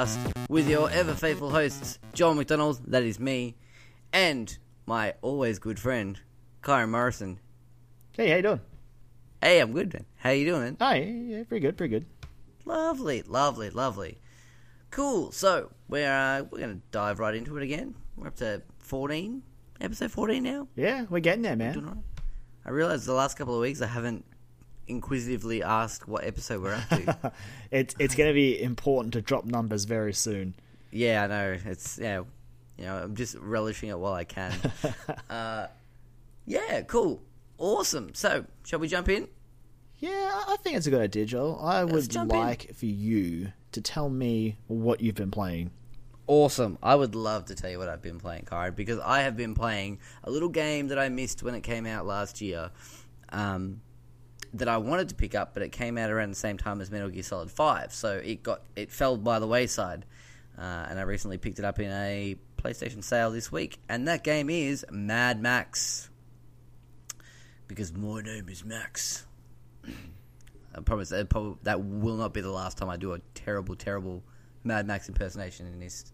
podcast with your ever faithful hosts, John McDonald, that is me, and my always good friend, Kyron Morrison. Hey, how you doing? Hey, I'm good, man. How you doing? Hi, yeah, pretty good, pretty good. Lovely, lovely, lovely. Cool. So we're uh, we're gonna dive right into it again. We're up to 14, episode 14 now. Yeah, we're getting there, Doing man. all right. I realized the last couple of weeks I haven't inquisitively asked what episode we're up to. it's it's going to be important to drop numbers very soon. Yeah, I know. It's yeah, you know, I'm just relishing it while I can. uh, yeah, cool, awesome. So, shall we jump in? Yeah, I think it's a good idea, Joel. I Let's would jump in. like for you to tell me what you've been playing. Awesome. I would love to tell you what I've been playing, Kyron, because I have been playing a little game that I missed when it came out last year. Um, that I wanted to pick up, but it came out around the same time as Metal Gear Solid Five, so it got it fell by the wayside. Uh, and I recently picked it up in a PlayStation sale this week, and that game is Mad Max. Because my name is Max. I promise that, probably, that will not be the last time I do a terrible, terrible Mad Max impersonation in this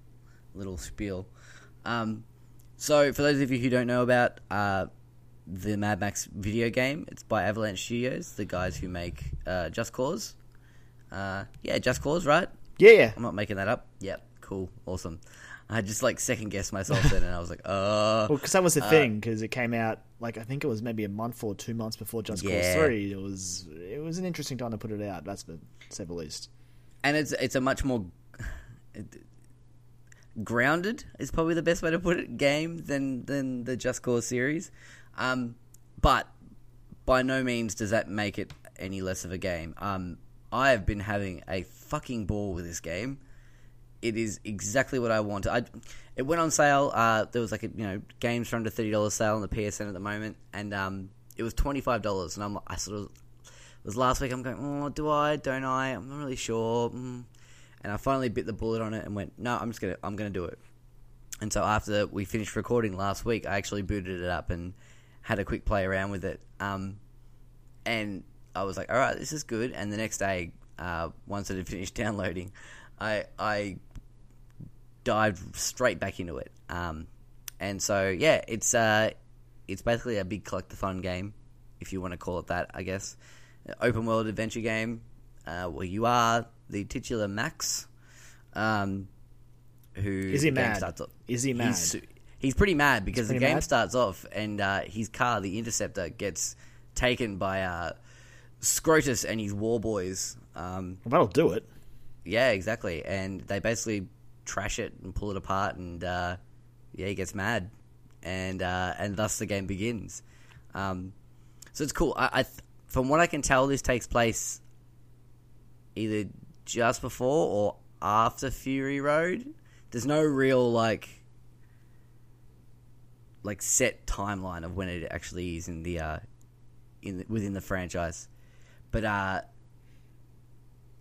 little spiel. Um, so, for those of you who don't know about uh, the Mad Max video game, it's by Avalanche Studios, the guys who make uh, Just Cause. Uh, yeah, Just Cause, right? Yeah, yeah. I'm not making that up. Yep, cool, awesome. I just like second guessed myself then, and I was like, uh, Well, because that was the thing, because it came out like I think it was maybe a month or two months before Just Yeah. Cause Three. It was it was an interesting time to put it out. That's to say the least. and it's it's a much more grounded is probably the best way to put it game than than the Just Cause series. Um, but by no means does that make it any less of a game. Um, I have been having a fucking ball with this game. It is exactly what I wanted. I, it went on sale. Uh, there was like a you know games for under thirty dollars sale on the PSN at the moment, and um, it was twenty five dollars. And I'm I sort of it was last week. I'm going, oh, do I? Don't I? I'm not really sure. Mm. And I finally bit the bullet on it and went, no, I'm just gonna I'm gonna do it. And so after we finished recording last week, I actually booted it up and had a quick play around with it. Um, and I was like, all right, this is good. And the next day, uh, once it had finished downloading, I I dived straight back into it. Um, and so yeah, it's uh, it's basically a big collect-a-thon game, if you want to call it that, I guess. Open world adventure game uh, where you are the titular Max, um, who Is he mad? starts Is he mad? He's, he's pretty mad because the game mad? starts off and uh, his car, the Interceptor, gets taken by uh, Scrotus and his war boys. Um, Well, that'll do it. yeah, exactly. And they basically trash it and pull it apart, and uh, yeah, he gets mad, and uh, and thus the game begins. Um, so it's cool. I, I th- from what I can tell, this takes place either just before or after Fury Road. There's no real like like set timeline of when it actually is in the uh, in the, within the franchise, but uh,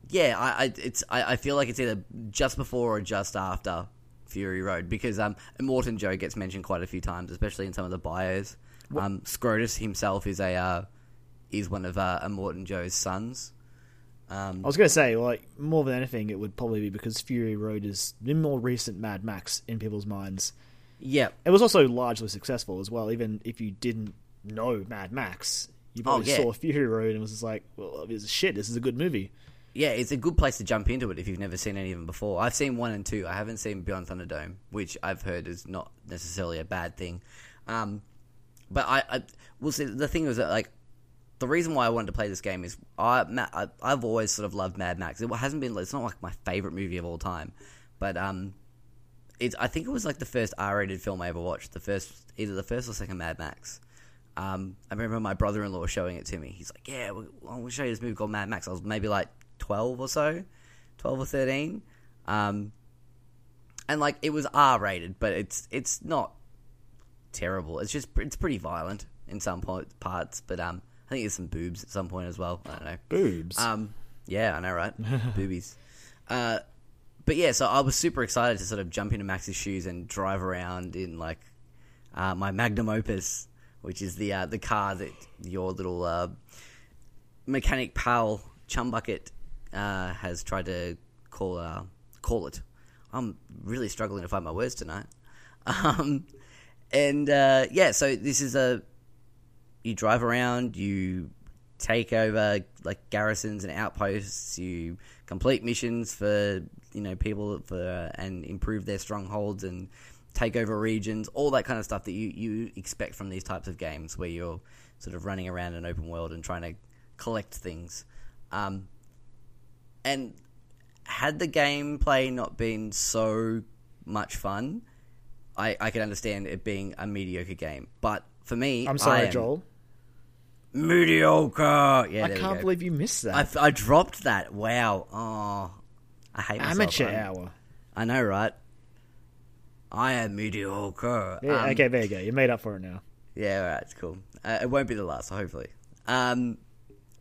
yeah, I, I it's I, I feel like it's either just before or just after Fury Road because um Immortan Joe gets mentioned quite a few times, especially in some of the bios. Um, Scrotus himself is a uh, is one of uh, Immortan Joe's sons. Um, I was going to say, like, more than anything, it would probably be because Fury Road is the more recent Mad Max in people's minds. Yeah, It was also largely successful as well. Even if you didn't know Mad Max, you probably Oh, yeah. saw Fury Road and was just like, "Well, this is shit. This is a good movie." yeah, it's a good place to jump into it if you've never seen any of them before. I've seen one and two. I haven't seen Beyond Thunderdome, which I've heard is not necessarily a bad thing. Um, but I, I will say the thing was that like the reason why I wanted to play this game is I, I I've always sort of loved Mad Max. It hasn't been it's not like my favorite movie of all time, but um, it's I think it was like the first R-rated film I ever watched. The first either the first or second Mad Max. Um, I remember my brother-in-law showing it to me. He's like, "Yeah, we'll, I'll show you this movie called Mad Max." I was maybe like twelve or so, twelve or thirteen, um, and like it was R-rated, but it's it's not terrible. It's just it's pretty violent in some parts, but um, I think there's some boobs at some point as well. I don't know. Boobs. Um, yeah, I know, right? Boobies. Uh, but yeah, so I was super excited to sort of jump into Max's shoes and drive around in like uh, my Magnum Opus, which is the uh, the car that your little uh, mechanic pal Chumbucket uh, has tried to call uh, call it. I'm really struggling to find my words tonight. Um, and uh, yeah, so this is a you drive around, you take over like garrisons and outposts, you complete missions for you know people for and improve their strongholds and take over regions, all that kind of stuff that you you expect from these types of games where you're sort of running around an open world and trying to collect things. Um, and had the gameplay not been so much fun, I, I could understand it being a mediocre game. But for me, I'm sorry, Joel. Mediocre. Yeah, I can't believe you missed that. I, I dropped that. Wow. Oh, I hate myself. Amateur I'm- hour. I know, right? I am mediocre. Yeah, Um, okay, there you go. You made up for it now. Yeah, all right, it's cool. Uh, it won't be the last, hopefully. Um,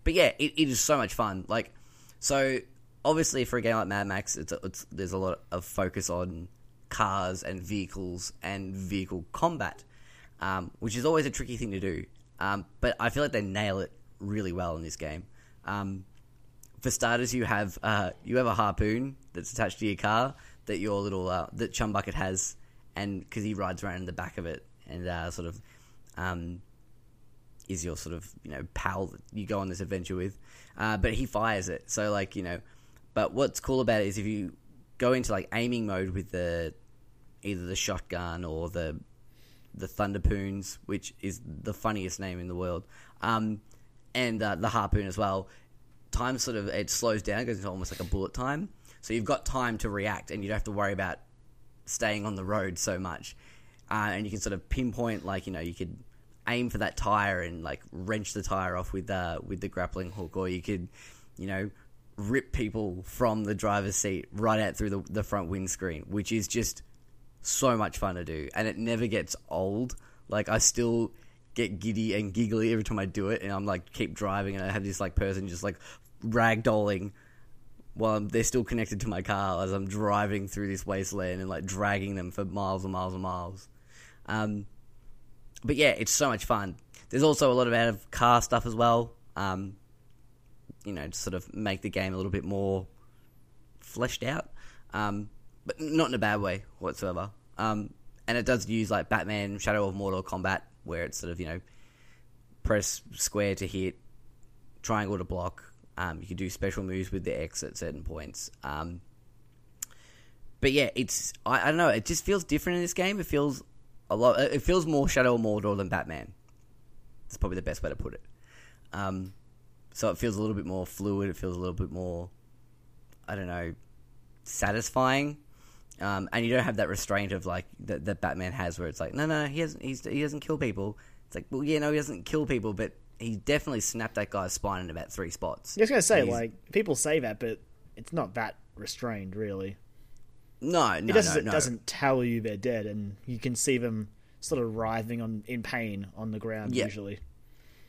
but yeah, it, it is so much fun. Like, so obviously for a game like Mad Max, it's, it's there's a lot of focus on cars and vehicles and vehicle combat, um, which is always a tricky thing to do. Um, but I feel like they nail it really well in this game. Um, for starters, you have uh, you have a harpoon that's attached to your car that your little uh, that Chumbucket has, and because he rides around in the back of it and uh, sort of um, is your sort of you know pal that you go on this adventure with, uh, but he fires it. So like you know, but what's cool about it is if you go into like aiming mode with the either the shotgun or the the Thunderpoons, which is the funniest name in the world, um, and uh, the harpoon as well. Time sort of it slows down, it goes into almost like a bullet time. So you've got time to react, and you don't have to worry about staying on the road so much. Uh, and you can sort of pinpoint, like you know, you could aim for that tire and like wrench the tire off with uh, with the grappling hook, or you could, you know, rip people from the driver's seat right out through the, the front windscreen, which is just so much fun to do, and it never gets old. Like I still get giddy and giggly every time I do it, and I'm like keep driving, and I have this like person just like ragdolling while I'm, they're still connected to my car as I'm driving through this wasteland and like dragging them for miles and miles and miles. Um, but yeah, it's so much fun. There's also a lot of out of car stuff as well. Um, you know, to sort of make the game a little bit more fleshed out, um, but not in a bad way whatsoever. Um, and it does use like Batman Shadow of Mordor combat, where it's sort of you know press square to hit, triangle to block. Um, you can do special moves with the X at certain points. Um, but yeah, it's I, I don't know. It just feels different in this game. It feels a lot. It feels more Shadow of Mordor than Batman. That's probably the best way to put it. Um, so it feels a little bit more fluid. It feels a little bit more, I don't know, satisfying. Um, and you don't have that restraint of like that, that Batman has, where it's like, no, no, he hasn't, he doesn't kill people. It's like, well, yeah, no, he doesn't kill people, but he definitely snapped that guy's spine in about three spots. I was gonna say, He's- like, people say that, but it's not that restrained, really. No, It doesn't, no, it doesn't tell you they're dead, and you can see them sort of writhing on in pain on the ground. Yeah. Usually,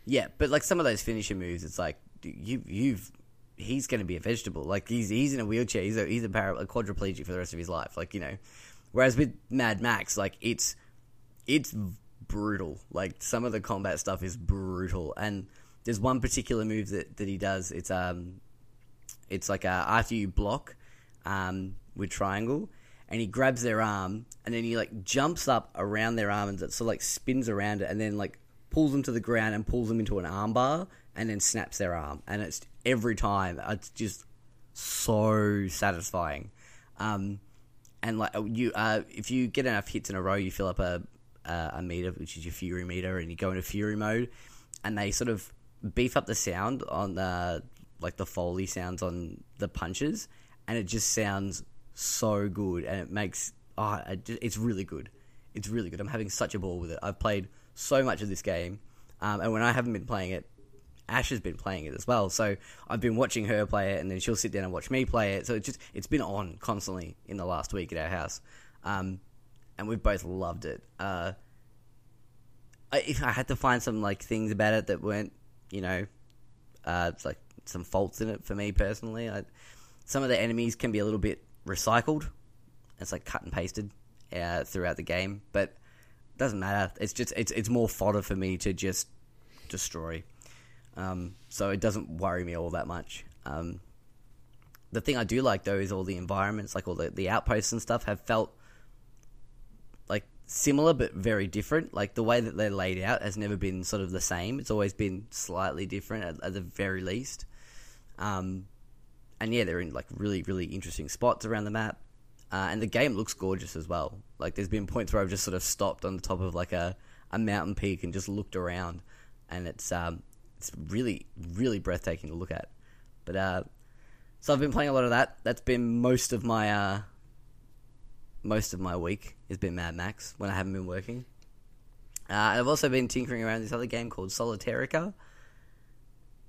Yeah, but like some of those finisher moves, it's like you, you've, he's going to be a vegetable. Like he's he's in a wheelchair. He's a he's a, para, a quadriplegic for the rest of his life. Like you know, whereas with Mad Max, like it's it's brutal. Like some of the combat stuff is brutal, and there's one particular move that, that he does. It's um, it's like uh, after you block, um, with triangle, and he grabs their arm, and then he like jumps up around their arm and of like spins around it, and then like pulls them to the ground and pulls them into an arm bar, and then snaps their arm, and it's every time it's just so satisfying. Um, and like you, uh, if you get enough hits in a row, you fill up a uh, a meter, which is your fury meter, and you go into fury mode, and they sort of beef up the sound on the like the foley sounds on the punches, and it just sounds so good, and it makes oh, it just, it's really good. It's really good. I'm having such a ball with it. I've played so much of this game, um, and when I haven't been playing it, Ash has been playing it as well. So I've been watching her play it, and then she'll sit down and watch me play it. So it's just it's been on constantly in the last week at our house, um, and we've both loved it. Uh, I, if I had to find some like things about it that weren't, you know, uh, like some faults in it for me personally. I, some of the enemies can be a little bit recycled. It's like cut and pasted uh, throughout the game, but it doesn't matter. It's just it's it's more fodder for me to just destroy. Um, so it doesn't worry me all that much. Um, the thing I do like though is all the environments, like all the, the outposts and stuff, have felt similar but very different. Like the way that they're laid out has never been sort of the same. It's always been slightly different at, at the very least. Um, and yeah, they're in like really really interesting spots around the map. Uh, and the game looks gorgeous as well. Like there's been points where I've just sort of stopped on the top of like a, a mountain peak and just looked around, and it's um, it's really really breathtaking to look at. But uh, so I've been playing a lot of that. That's been most of my uh, most of my week has been Mad Max when I haven't been working. Uh, I've also been tinkering around this other game called Solitairica,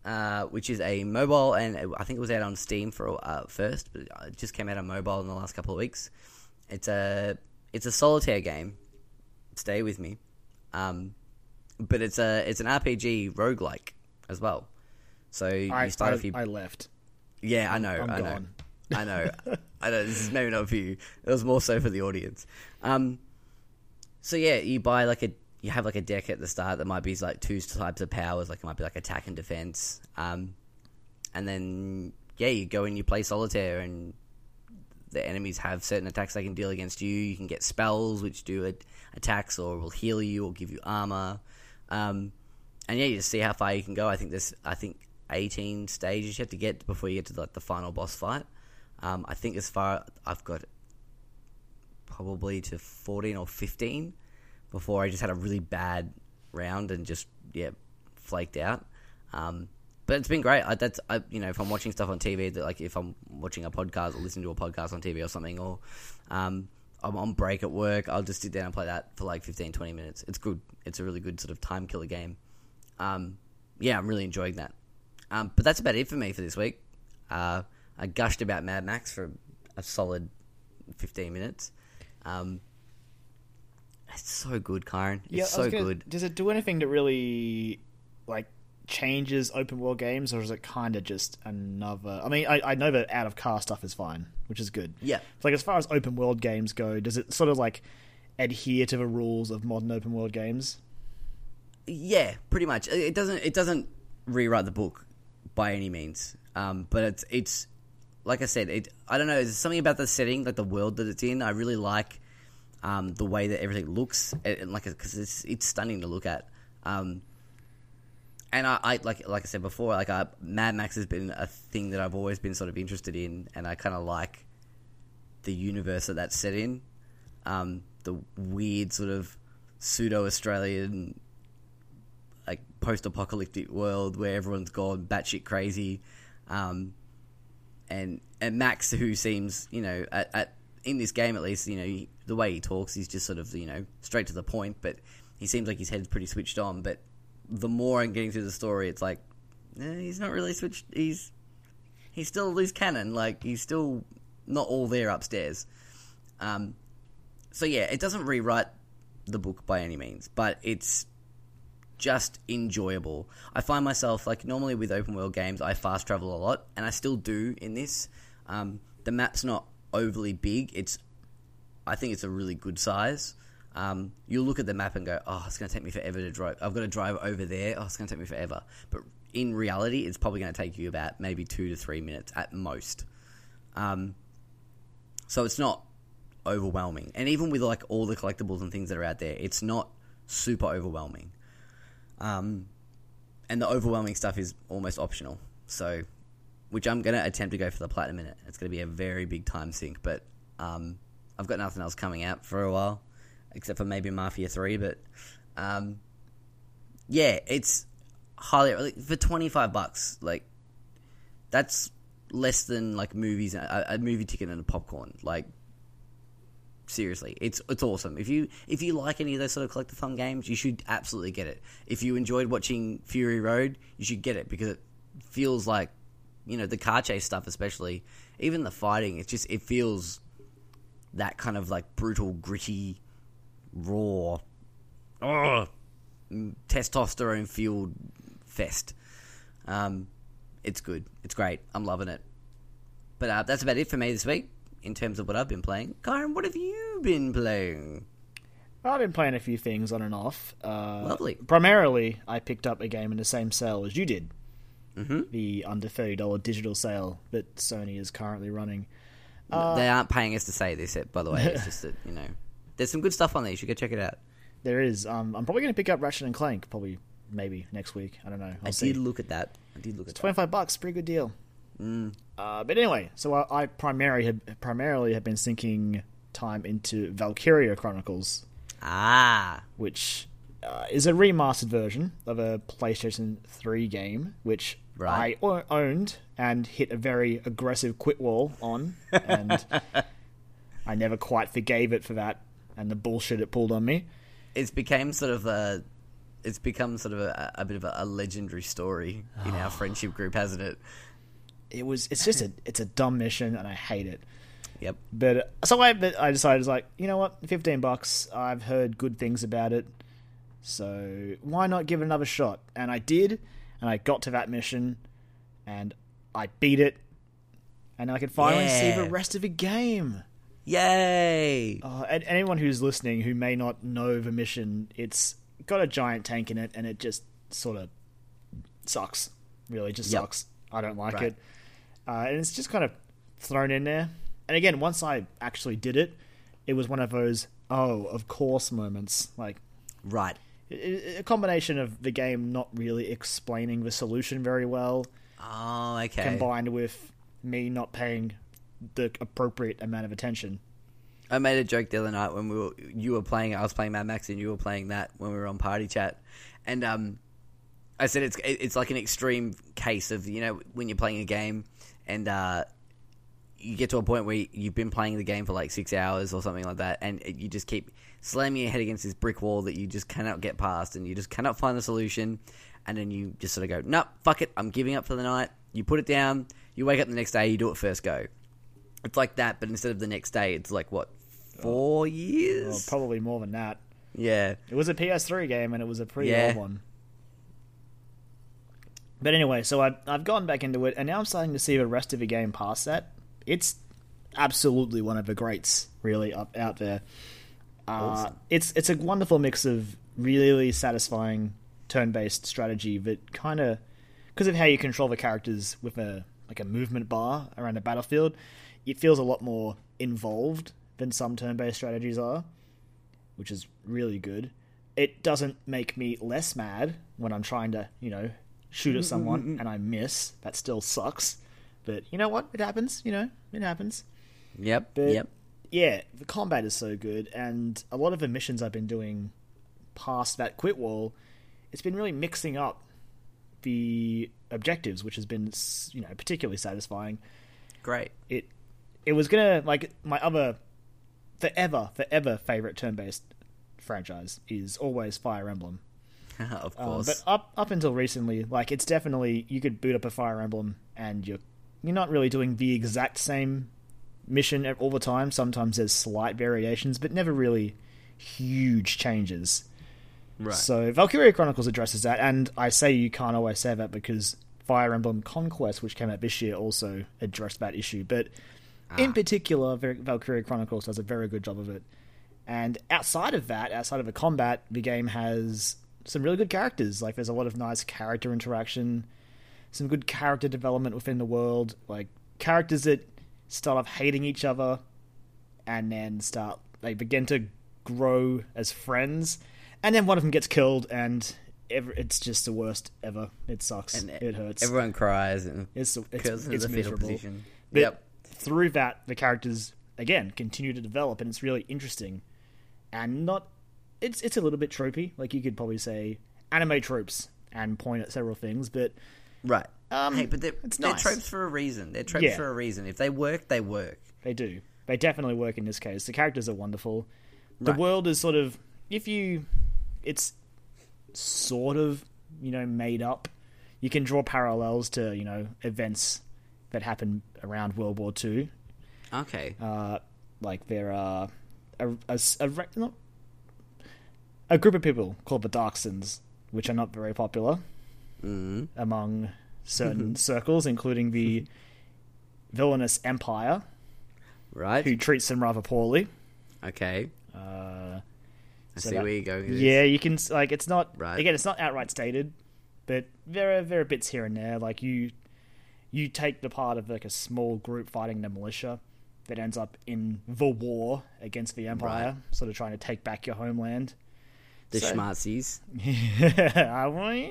uh, which is a mobile, and I think it was out on Steam for uh, first, but it just came out on mobile in the last couple of weeks. It's a it's a solitaire game. Stay with me, um, but it's a it's an RPG roguelike as well. So you I, start I, off. You, I left. yeah, I know, I'm I know. I know, I know. This is maybe not for you. It was more so for the audience. Um, so yeah, you buy like a you have like a deck at the start that might be like two types of powers, like it might be like attack and defense. Um, and then yeah, you go and you play solitaire, and the enemies have certain attacks they can deal against you. You can get spells which do attacks or will heal you or give you armor. Um, and yeah, you just see how far you can go. I think there's I think 18 stages you have to get before you get to like the final boss fight. Um, I think as far I've got probably to 14 or 15 before I just had a really bad round and just yeah flaked out. Um, but it's been great. I, that's I, you know if I'm watching stuff on TV that like if I'm watching a podcast or listening to a podcast on TV or something or um, I'm on break at work, I'll just sit down and play that for like 15, 20 minutes. It's good. It's a really good sort of time killer game. Um, yeah, I'm really enjoying that. Um, but that's about it for me for this week. Uh, I gushed about Mad Max for a solid 15 minutes. Um, it's so good, Kyron. It's Yeah, so gonna- good. Does it do anything that really like changes open world games, or is it kind of just another? I mean, I, I know that out of car stuff is fine, which is good. Yeah. So, like as far as open world games go, does it sort of like adhere to the rules of modern open world games? Yeah, pretty much. It doesn't. It doesn't rewrite the book by any means. Um, but it's it's like I said. It. I don't know. There's something about the setting, like the world that it's in. I really like um, the way that everything looks, and, and like because it's it's stunning to look at. Um, and I, I like like I said before, like I, Mad Max has been a thing that I've always been sort of interested in, and I kind of like the universe that that's set in. Um, the weird sort of pseudo Australian like post-apocalyptic world where everyone's gone batshit crazy, um, and and Max, who seems you know at, at in this game at least, you know he, the way he talks, he's just sort of you know straight to the point, but he seems like his head's pretty switched on. But the more I'm getting through the story, it's like eh, he's not really switched. He's he's still a loose cannon. Like he's still not all there upstairs. Um, so yeah, it doesn't rewrite the book by any means, but it's just enjoyable. I find myself like normally with open world games, I fast travel a lot, and I still do in this. Um, the map's not overly big. It's, I think it's a really good size. Um, you look at the map and go, "Oh, it's going to take me forever to drive. I've got to drive over there. Oh, it's going to take me forever." But in reality, it's probably going to take you about maybe two to three minutes at most. Um, so it's not overwhelming, and even with like all the collectibles and things that are out there, it's not super overwhelming. Um, and the overwhelming stuff is almost optional. So, which I'm going to attempt to go for the platinum in it. It's going to be a very big time sink, but um, I've got nothing else coming out for a while, except for maybe Mafia 3. But um, yeah, it's highly like, for 25 bucks. Like that's less than like movies, a, a movie ticket and a popcorn. Like seriously, it's it's awesome. If you if you like any of those sort of collect-a-thon games, you should absolutely get it. If you enjoyed watching Fury Road, you should get it because it feels like you know the car chase stuff, especially even the fighting. It just it feels that kind of like brutal, gritty, raw, testosterone fueled fest. Um, it's good. It's great. I'm loving it. But uh, that's about it for me this week in terms of what I've been playing. Kyron, what have you been playing? I've been playing a few things on and off. Uh, Lovely. Primarily, I picked up a game in the same sale as you did. Mm-hmm. the under thirty dollar digital sale that Sony is currently running. Uh, they aren't paying us to say this, by the way. It's just that you know, there's some good stuff on there. You should go check it out. There is. Um, I'm probably going to pick up Ratchet and Clank. Probably, maybe next week. I don't know. I'll I see. did look at that. I did look at that. Twenty five bucks, pretty good deal. Mm. Uh, but anyway, so I, I primarily have primarily have been sinking time into Valkyria Chronicles, Ah, which uh, is a remastered version of a PlayStation 3 game, which Right. I o- owned and hit a very aggressive quit wall on, and I never quite forgave it for that and the bullshit it pulled on me. it's became sort of a. It's become sort of a, a bit of a, a legendary story in our friendship group, hasn't it? It was it's just a it's a dumb mission and I hate it. Yep. But so I but I decided like you know what, fifteen bucks. I've heard good things about it, so why not give it another shot? And I did, and I got to that mission, and I beat it, and I could finally see the rest of the game. Yay! Uh, and anyone who's listening who may not know the mission, it's got a giant tank in it, and it just sort of sucks. Really, just Yep. sucks. I don't like Right. it, uh, and it's just kind of thrown in there. And again, once I actually did it, it was one of those oh, of course moments. Like Right. a combination of the game not really explaining the solution very well, Oh, okay. combined with me not paying the appropriate amount of attention. I made a joke the other night when we were you were playing I was playing Mad Max and you were playing that when we were on party chat, and um, I said it's it's like an extreme case of you know when you're playing a game and uh, you get to a point where you've been playing the game for like six hours or something like that, and you just keep slamming your head against this brick wall that you just cannot get past, and you just cannot find the solution, and then you just sort of go, nope, fuck it, I'm giving up for the night. You put it down. You wake up the next day, you do it first go. It's like that, but instead of the next day, it's like what four Well, years? probably more than that. yeah, It was a PS3 game, and it was a pretty Yeah. old one. But anyway, so I, I've gone back into it, and now I'm starting to see the rest of the game past that. It's absolutely one of the greats, really, up out there. Uh, Awesome. It's it's a wonderful mix of really satisfying turn-based strategy that kind of because of how you control the characters with a like a movement bar around a battlefield, it feels a lot more involved than some turn-based strategies are which is really good. It doesn't make me less mad when I'm trying to, you know, shoot at mm, mm, someone mm, and I miss. That still sucks. But you know what? It happens, you know, it happens. yep, But yep. yeah, the combat is so good, and a lot of the missions I've been doing past that quit wall, it's been really mixing up the objectives, which has been, you know, particularly satisfying Great. it it was gonna like my other forever forever favorite turn-based franchise is always Fire Emblem. of Um, course. but up up until recently, like it's definitely you could boot up a Fire Emblem and you're you're not really doing the exact same mission all the time. Sometimes there's slight variations, but never really huge changes. right. So Valkyria Chronicles addresses that, and I say you can't always say that because Fire Emblem Conquest, which came out this year, also addressed that issue. But in particular, Val- Valkyria Chronicles does a very good job of it. And outside of that, outside of the combat, the game has some really good characters. Like there's a lot of nice character interaction, some good character development within the world. Like characters that start off hating each other, and then start they begin to grow as friends, and then one of them gets killed, and it's just the worst ever. It sucks. And it hurts. Everyone cries and it's it's, it's miserable. position. But yep. through that, the characters again continue to develop, and it's really interesting, and not. It's it's a little bit tropey, like you could probably say anime tropes, and point at several things, but Right. Um, hey, but they're, it's they're nice. tropes for a reason. They're tropes Yeah. for a reason. If they work, they work. They do. They definitely work in this case. The characters are wonderful. The Right. world is sort of if you it's sort of, you know, made up. You can draw parallels to, you know, events that happened around World War Two. Okay. Uh, like there are a, a, a, not, a group of people called the Darcsens, which are not very popular mm among certain circles, including the villainous Empire, Right. who treats them rather poorly. okay. Uh, I so see that- where you're going. yeah, you can like it's not Right. again. It's not outright stated, but there are there are bits here and there. Like you you take the part of like a small group fighting the militia that ends up in the war against the empire, Right. sort of trying to take back your homeland. The So- schmartsies. Yeah, well, you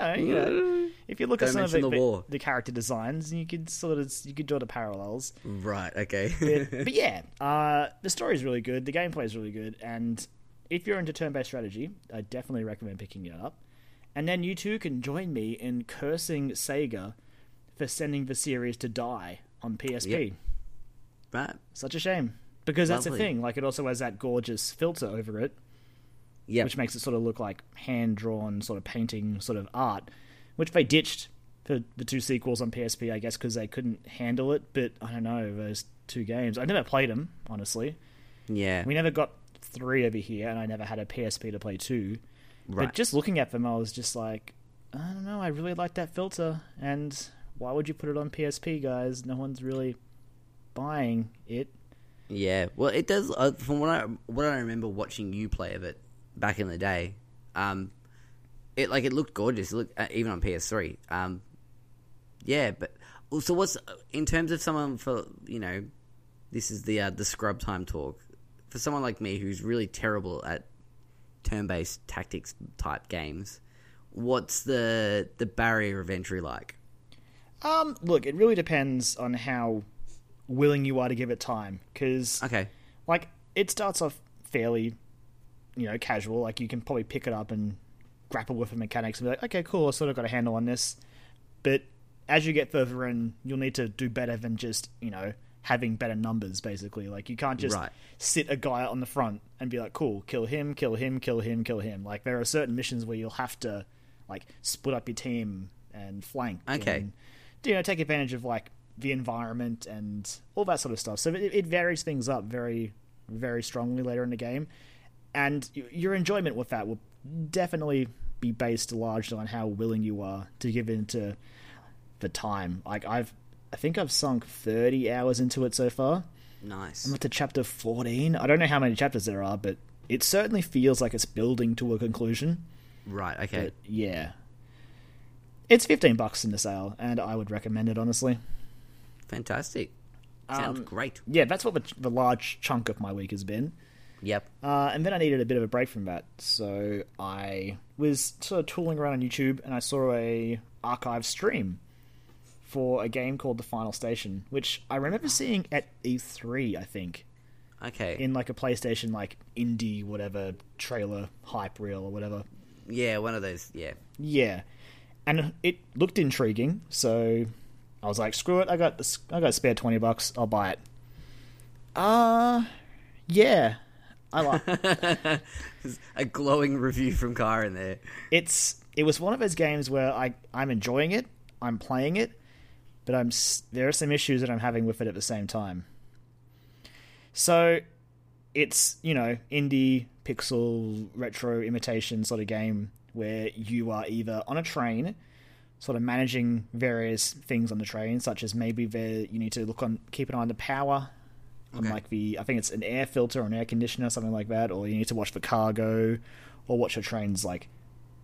know, you know, if you look at Don't some of the, the war. the character designs, you could sort of you could draw the parallels. Right. Okay. But, but yeah, uh, the story is really good. The gameplay is really good, and if you're into turn-based strategy, I definitely recommend picking it up. And then you too can join me in cursing Sega for sending the series to die on PSP. Yep. right. Such a shame because that's the thing. Like it also has that gorgeous filter over it, Yeah. which makes it sort of look like hand drawn sort of painting sort of art, which they ditched for the two sequels on PSP, I guess, because they couldn't handle it. But I don't know those two games. I never played them honestly. Yeah. We never got three over here, and I never had a PSP to play two. Right. But just looking at them, I was just like, I don't know. I really like that filter, and why would you put it on PSP, guys? No one's really buying it. Yeah, well, it does. Uh, from what I what I remember watching you play of it back in the day, um, it like it looked gorgeous. It looked uh, even on PS3. Um, yeah, but so what's in terms of someone for you know, this is the uh, the scrub time talk for someone like me who's really terrible at turn based tactics type games. What's the the barrier of entry like? Um, look, it really depends on how willing you are to give it time, because Okay, like it starts off fairly, you know, casual. Like you can probably pick it up and grapple with the mechanics and be like, okay, cool, I sort of got a handle on this. But as you get further in, you'll need to do better than just you know having better numbers. Basically, like you can't just Right. sit a guy on the front and be like, cool, kill him, kill him, kill him, kill him. Like there are certain missions where you'll have to like split up your team and flank. Okay. and, you know, take advantage of like the environment and all that sort of stuff. So it, it varies things up very, very strongly later in the game, and your enjoyment with that will definitely be based largely on how willing you are to give into the time. Like I've, I think I've sunk thirty hours into it so far. nice. I'm up to chapter fourteen. I don't know how many chapters there are, but it certainly feels like it's building to a conclusion. Right. Okay. But yeah. It's 15 bucks in the sale, and I would recommend it, honestly. Fantastic. Sounds Um, great. Yeah, that's what the, the large chunk of my week has been. Yep. Uh, and then I needed a bit of a break from that, so I was sort of tooling around on YouTube, and I saw a archive stream for a game called The Final Station, which I remember seeing at E3, I think, Okay. in like a PlayStation like indie whatever trailer hype reel or whatever. yeah, one of those. Yeah. Yeah, and it looked intriguing, so I was like, "Screw it! I got this, I got a spare twenty bucks. I'll buy it." Uh yeah, I like. There's a glowing review from Kyron there. it's it was one of those games where I I'm enjoying it, I'm playing it, but I'm there are some issues that I'm having with it at the same time. So, it's you know indie pixel retro imitation sort of game where you are either on a train, sort of managing various things on the train, such as maybe there you need to look on keep an eye on the power. Okay. like the, I think it's an air filter or an air conditioner, something like that, or you need to watch the cargo, or watch your train's like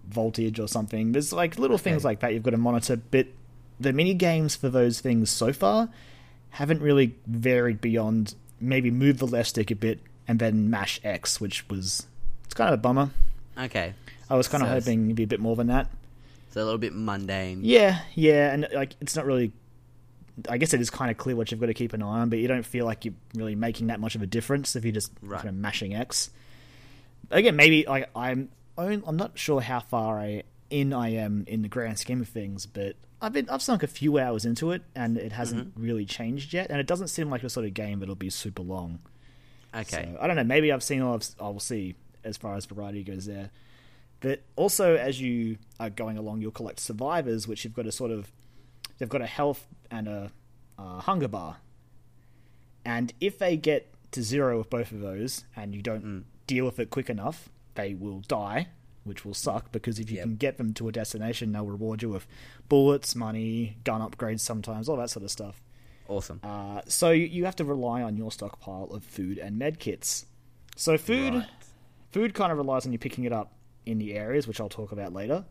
voltage or something. There's like little things like that you've got to monitor, but the mini games for those things so far haven't really varied beyond maybe move the left stick a bit and then mash X, which was it's kind of a bummer. Okay. I was I guess it is kind of clear what you've got to keep an eye on, but you don't feel like you're really making that much of a difference if you're just Right. kind of mashing X. Again, maybe like I'm. on- I'm not sure how far I in I am in the grand scheme of things, but I've been I've sunk a few hours into it, and it hasn't Mm-hmm. really changed yet, and it doesn't seem like the sort of game that'll be super long. Okay. So, I don't know. Maybe I've seen all of, I will see as far as variety goes there. But also, as you are going along, you'll collect survivors, which you've got to sort of. They've got a health and a uh, hunger bar. And if they get to zero with both of those, and you don't Mm. deal with it quick enough, they will die, which will suck because if you Yep. can get them to a destination, they'll reward you with bullets, money, gun upgrades sometimes, all that sort of stuff. Awesome. Uh, so you, have to rely on your stockpile of food and med kits. So food, Right. food kind of relies on you picking it up in the areas, which I'll talk about later.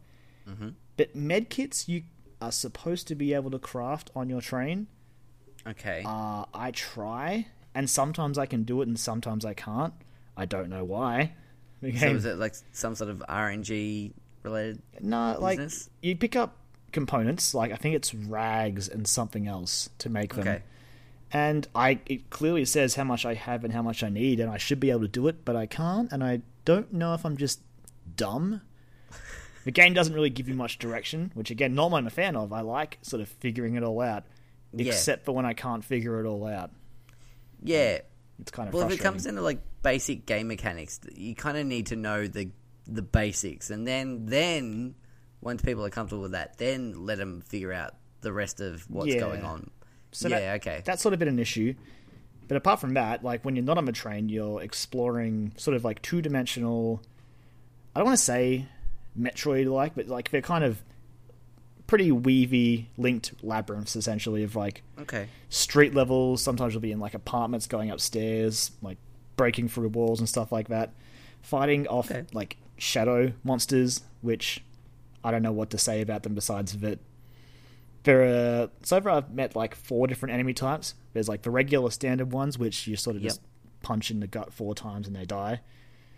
Mm-hmm. But medkits you are supposed to be able to craft on your train. Okay. Uh, I try, and sometimes I can do it, and sometimes I can't. I don't know why. The so is it like some sort of RNG related? no, like you pick up components, like I think it's rags and something else to make them. Okay. And I it clearly says how much I have and how much I need, and I should be able to do it, but I can't, and I don't know if I'm just dumb. The game doesn't really give you much direction, which again, not I'm a fan of. I like sort of figuring it all out, Yeah. except for when I can't figure it all out. Yeah. It's kind of Well, if it comes into like basic game mechanics, you kind of need to know the the basics, and then then once people are comfortable with that, then let them figure out the rest of what's Yeah. going on. So yeah. that- okay. That's sort of been an issue. But apart from that, like when you're not on a train, you're exploring sort of like two dimensional. I don't want to say Metroid like, but like they're kind of pretty weavy, linked labyrinths essentially of like okay. street levels. Sometimes you'll be in like apartments going upstairs, like breaking through walls and stuff like that. Fighting off Okay. like shadow monsters, which I don't know what to say about them besides that. There are so far I've met like four different enemy types. There's like the regular standard ones, which you sort of Yep. just punch in the gut four times and they die.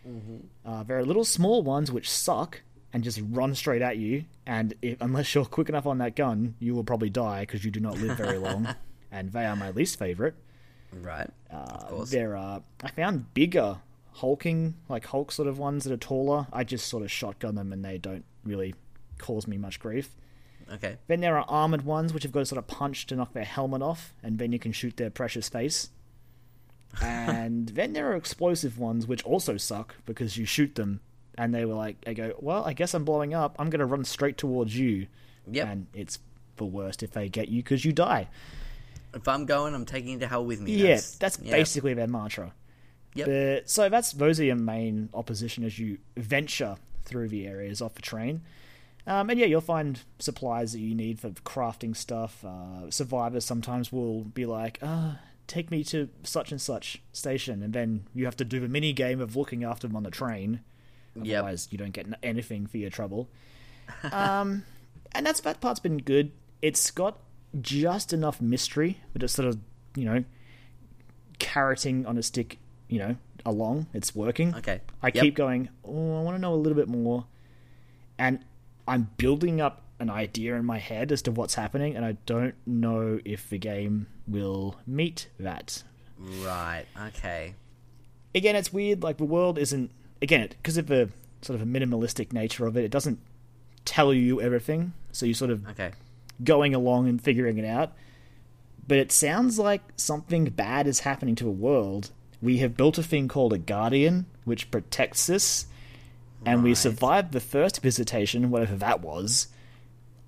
Mm-hmm. Uh, there are little small ones which suck and just run straight at you, and if, unless you're quick enough on that gun, you will probably die because you do not live very long. and they are my least favorite. Right. Uh, of course. there are I found bigger hulking like Hulk sort of ones that are taller. I just sort of shotgun them and they don't really cause me much grief. Okay. Then there are armored ones which have got to sort of punch to knock their helmet off, and then you can shoot their precious face. And then there are explosive ones which also suck because you shoot them and they were like, I go, well, I guess I'm blowing up. I'm going to run straight towards you. Yep. And it's the worst if they get you because you die. If I'm going, I'm taking you to hell with me. Yeah, that's yeah. basically their mantra. Yep. So that's those are your main opposition as you venture through the areas off the train. Um, and yeah, you'll find supplies that you need for crafting stuff. Uh, survivors sometimes will be like, uh, take me to such and such station, and then you have to do the mini game of looking after them on the train. Yep. Otherwise, you don't get anything for your trouble. um, and that's that part's been good. It's got just enough mystery, but it's sort of you know carroting on a stick, you know, along. It's working. Okay. I Yep. keep going. Oh, I want to know a little bit more, and I'm building up an idea in my head as to what's happening, and I don't know if the game will meet that. Right. Okay. Again, it's weird. Like the world isn't again because of the sort of a minimalistic nature of it. It doesn't tell you everything, so you're sort of Okay. going along and figuring it out. But it sounds like something bad is happening to a world. We have built a thing called a guardian, which protects us, and we survived the first visitation, whatever that was.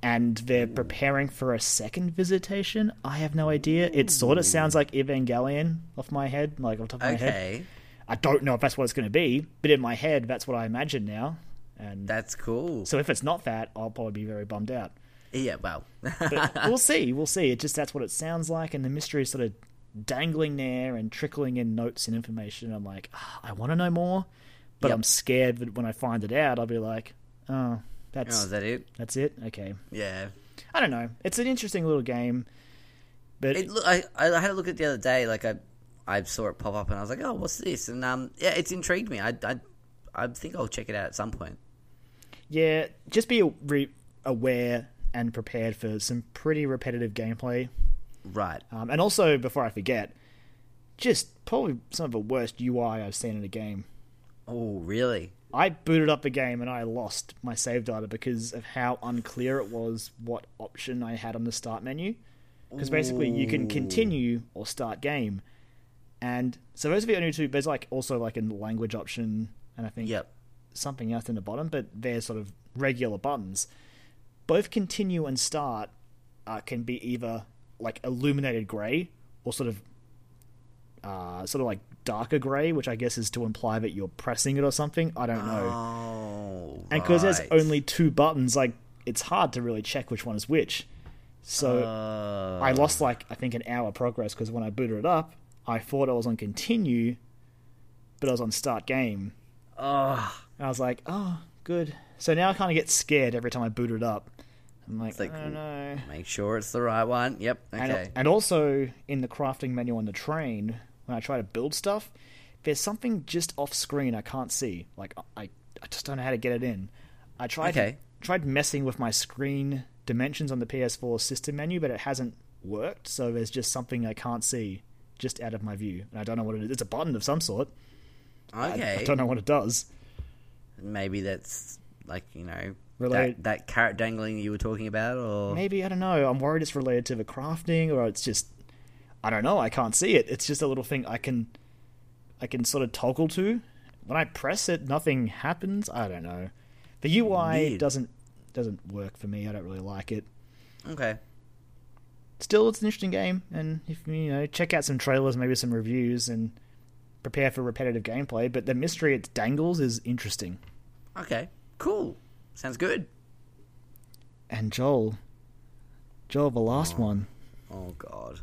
And they're preparing for a second visitation. I have no idea. It sort of sounds like Evangelion off my head, like off top of my head. I don't know if that's what it's going to be, but in my head, that's what I imagine now. And That's cool. so if it's not that, I'll probably be very bummed out. yeah. Well. But we'll see. We'll see. It just that's what it sounds like, and the mystery is sort of dangling there and trickling in notes and information. I'm like, "Ah, I want to know more, but Yep. I'm scared that when I find it out, I'll be like, oh, oh, that's is that it? that's it. Okay, Yeah. I don't know. It's an interesting little game, but It, I, I had a look at it the other day. Like I, I saw it pop up, and I was like, "Oh, what's this?" And um, yeah, it's intrigued me. I, I, I think I'll check it out at some point. yeah, just be re- aware and prepared for some pretty repetitive gameplay. Right. Um, and also, before I forget, just probably some of the worst UI I've seen in a game. Oh, really? I booted up the game and I lost my save data because of how unclear it was what option I had on the start menu. Because basically, you can continue or start game. And so those are the only two. There's like also like a language option, and I think Yep. something else in the bottom, but they're sort of regular buttons. Both continue and start uh, can be either like illuminated grey or sort of uh, sort of like darker grey, which I guess is to imply that you're pressing it or something. I don't know. Oh. and because there's only two buttons, like it's hard to really check which one is which. So Uh, I lost like I think an hour progress because when I booted it up, I thought I was on continue, but I was on start game. Oh. And I was like, oh, good. So now I kind of get scared every time I boot it up. I'm like, like, oh, I don't know. Make sure it's the right one. Yep. And, Okay. and also in the crafting menu on the train, when I try to build stuff, there's something just off screen I can't see. Like I, I just don't know how to get it in. I tried Okay. tried messing with my screen dimensions on the PS4 system menu, but it hasn't worked. So there's just something I can't see just out of my view, and I don't know what it is. It's a button of some sort. I- okay. I, don't know what it does. Maybe that's like you know Related- that that carrot dangling you were talking about, or Maybe I don't know. I'm worried it's related to the crafting, or it's just I don't know. I can't see it. It's just a little thing I can I can sort of toggle to. When I press it, nothing happens. I don't know. The UI Weird. doesn't doesn't work for me. I don't really like it. okay. Still, it's an interesting game, and if you know, check out some trailers, maybe some reviews, and prepare for repetitive gameplay. But the mystery it dangles is interesting. Okay. Cool. Sounds good. And Joel, Joel, the last oh. one. Oh God.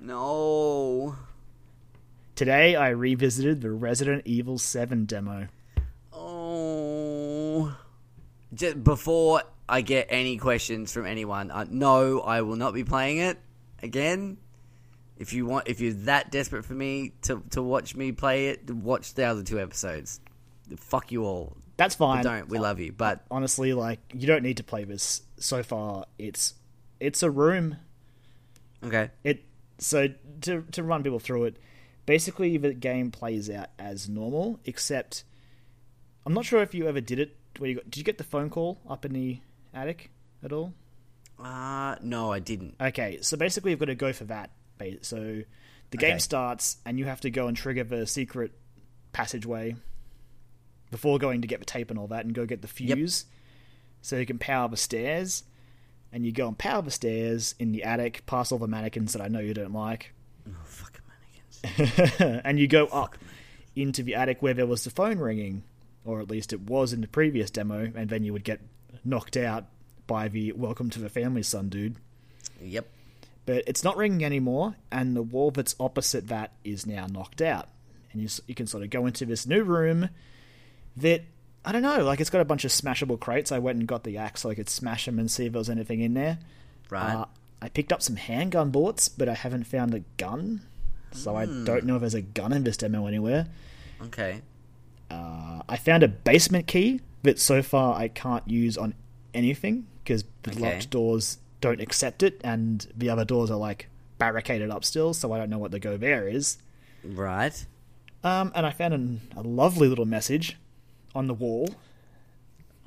No. Today, I revisited the Resident Evil 7 demo. Oh. Just before I get any questions from anyone, uh, no, I will not be playing it again. If you want, if you're that desperate for me to to watch me play it, watch the other two episodes. Fuck you all. That's fine. Don't. We love you, but honestly, like you don't need to play this. So far, it's it's a room. okay. It so to to run people through it. Basically, the game plays out as normal, except I'm not sure if you ever did it. Where you got, did you get the phone call up in the attic at all? Uh no, I didn't. Okay, so basically, you've got to go for that. So the game Okay. starts, and you have to go and trigger the secret passageway before going to get the tape and all that, and go get the fuse, so you can power the stairs. And you go and power the stairs in the attic, past all the mannequins that I know you don't like, Oh, fucking mannequins. and you go up into the attic where there was the phone ringing, or at least it was in the previous demo, and then you would get knocked out by the "Welcome to the Family, son" dude. Yep. but it's not ringing anymore, and the wall that's opposite that is now knocked out. And you, you can sort of go into this new room that, I don't know, like it's got a bunch of smashable crates. I went and got the axe so I could smash them and see if there was anything in there. Right. Uh, I picked up some handgun bullets, but I haven't found a gun. So I don't know if there's a gun in this demo anywhere. okay. Uh, I found a basement key that so far I can't use on anything because the Okay. locked doors don't accept it, and the other doors are like barricaded up still, so I don't know what the go there is. Right. Um, and I found an, a lovely little message on the wall,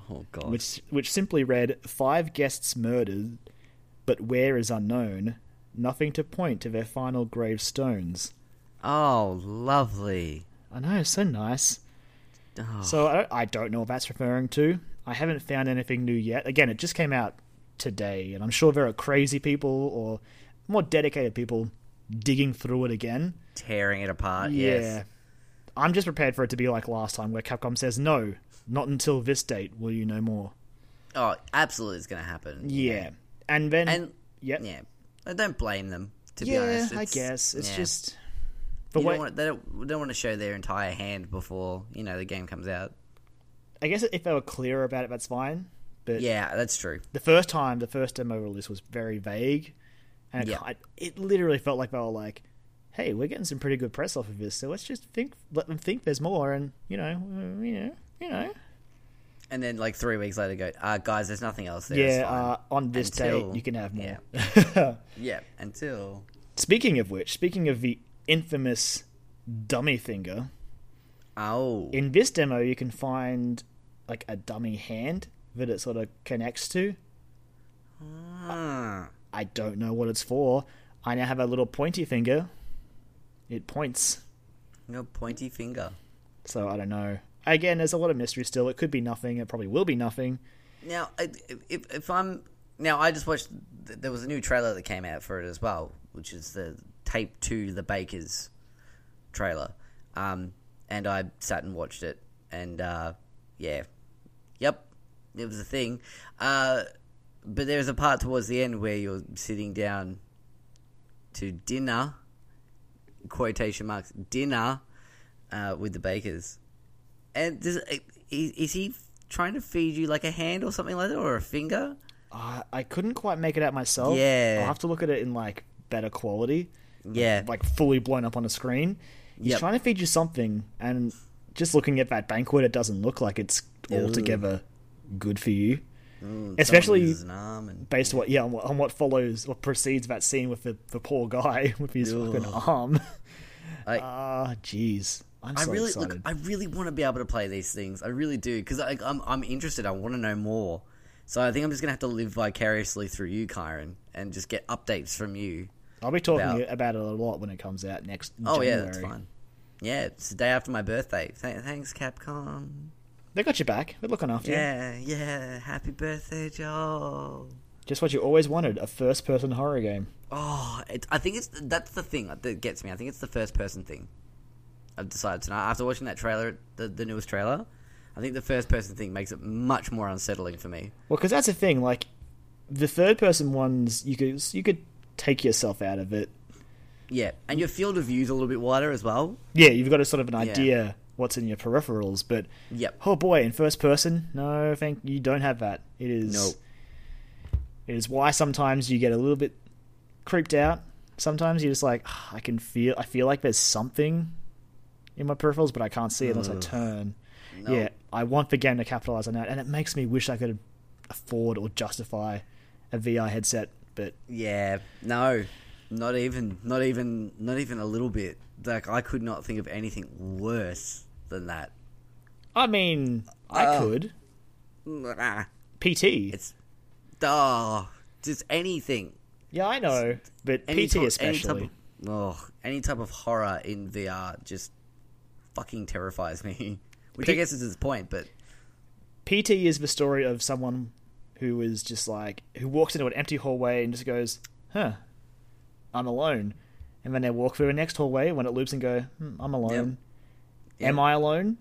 Oh god. which which simply read: Five guests murdered, but where is unknown. Nothing to point to their final gravestones. Oh, lovely. I know, so nice. Oh, So I don't, I don't know what that's referring to. I haven't found anything new yet. Again, it just came out today, and I'm sure there are crazy people or more dedicated people digging through it again. tearing it apart. yeah. Yes. I'm just prepared for it to be like last time, where Capcom says, no, not until this date will you know more. Oh, absolutely, it's going to happen. Yeah. And then. And yep. yeah, I don't blame them. To yeah, be honest, I guess. It's yeah. just. You don't want, they don't, don't want to show their entire hand before you know the game comes out. I guess if they were clear about it, that's fine. But Yeah, that's true. the first time, the first demo release was very vague, and it, Yeah. it literally felt like they were like, "Hey, we're getting some pretty good press off of this, so let's just think, let them think there's more, and you know, uh, you know, you know." And then like three weeks later, go, uh, guys, there's nothing else there. yeah, fine." uh, on this Until- date, you can have more. yeah. yeah, until speaking of which, speaking of the infamous dummy finger, oh, in this demo, you can find like a dummy hand that it sort of connects to. Ah. I don't know what it's for. I now have a little pointy finger. It points. no pointy finger. So I don't know. Again, there's a lot of mystery still. It could be nothing. It probably will be nothing. Now, if if I'm now, I just watched. There was a new trailer that came out for it as well, which is the tape to the Bakers trailer. Um, and I sat and watched it, and uh, yeah, yep, it was a thing. Uh, but there's a part towards the end where you're sitting down to dinner, quotation marks, dinner, uh, with the Bakers. And does, is is he trying to feed you like a hand or something like that, or a finger. Uh, I couldn't quite make it out myself. Yeah. I'll have to look at it in like better quality, Yeah, like fully blown up on a screen. He's Yep. trying to feed you something, and just looking at that banquet, it doesn't look like it's Ooh. altogether good for you. Mm, especially- and Based on what, yeah, on what, on what follows, what precedes that scene with the, the poor guy with his Ugh. fucking arm. Ah, jeez. I'm I so really excited. look. I really want to be able to play these things. I really do because I'm I'm interested. I want to know more. So I think I'm just gonna have to live vicariously through you, Kyron, and just get updates from you. I'll be talking about- about it a lot when it comes out next Oh yeah, January. that's fine. Yeah, it's the day after my birthday. Th- thanks, Capcom. They got your back. They're looking after you. Yeah, yeah. Happy birthday, Joel. Just what you always wanted, a first person horror game. Oh, it, I think it's that's the thing that gets me. I think it's the first person thing. I've decided tonight after watching that trailer, the the newest trailer. I think the first person thing makes it much more unsettling for me. Well, because that's the thing. Like the third person ones, you could you could take yourself out of it. Yeah, and your field of view is a little bit wider as well. Yeah, you've got a sort of an Yeah. idea what's in your peripherals, but Yep. oh boy, in first person, no, thank you don't have that. It is No. It is why sometimes you get a little bit creeped out. Sometimes you're just like, "Ah, I can feel. I feel like there's something in my peripherals, but I can't see it unless I turn. No. Yeah, I want the game to capitalize on that, and it makes me wish I could afford or justify a VR headset. But Yeah. No. Not even. Not even. Not even a little bit. Like I could not think of anything worse than that. I mean, I Oh. could Nah. PT. It's. Oh, just anything. yeah, I know, but Any PT type- especially. Any type of, oh, any type of horror in VR just fucking terrifies me. Which I P- guess is his point, but PT is the story of someone who is just like who walks into an empty hallway and just goes, "Huh, I'm alone," and then they walk through the next hallway when it loops and go, hmm, "I'm alone." Yep. Am I alone?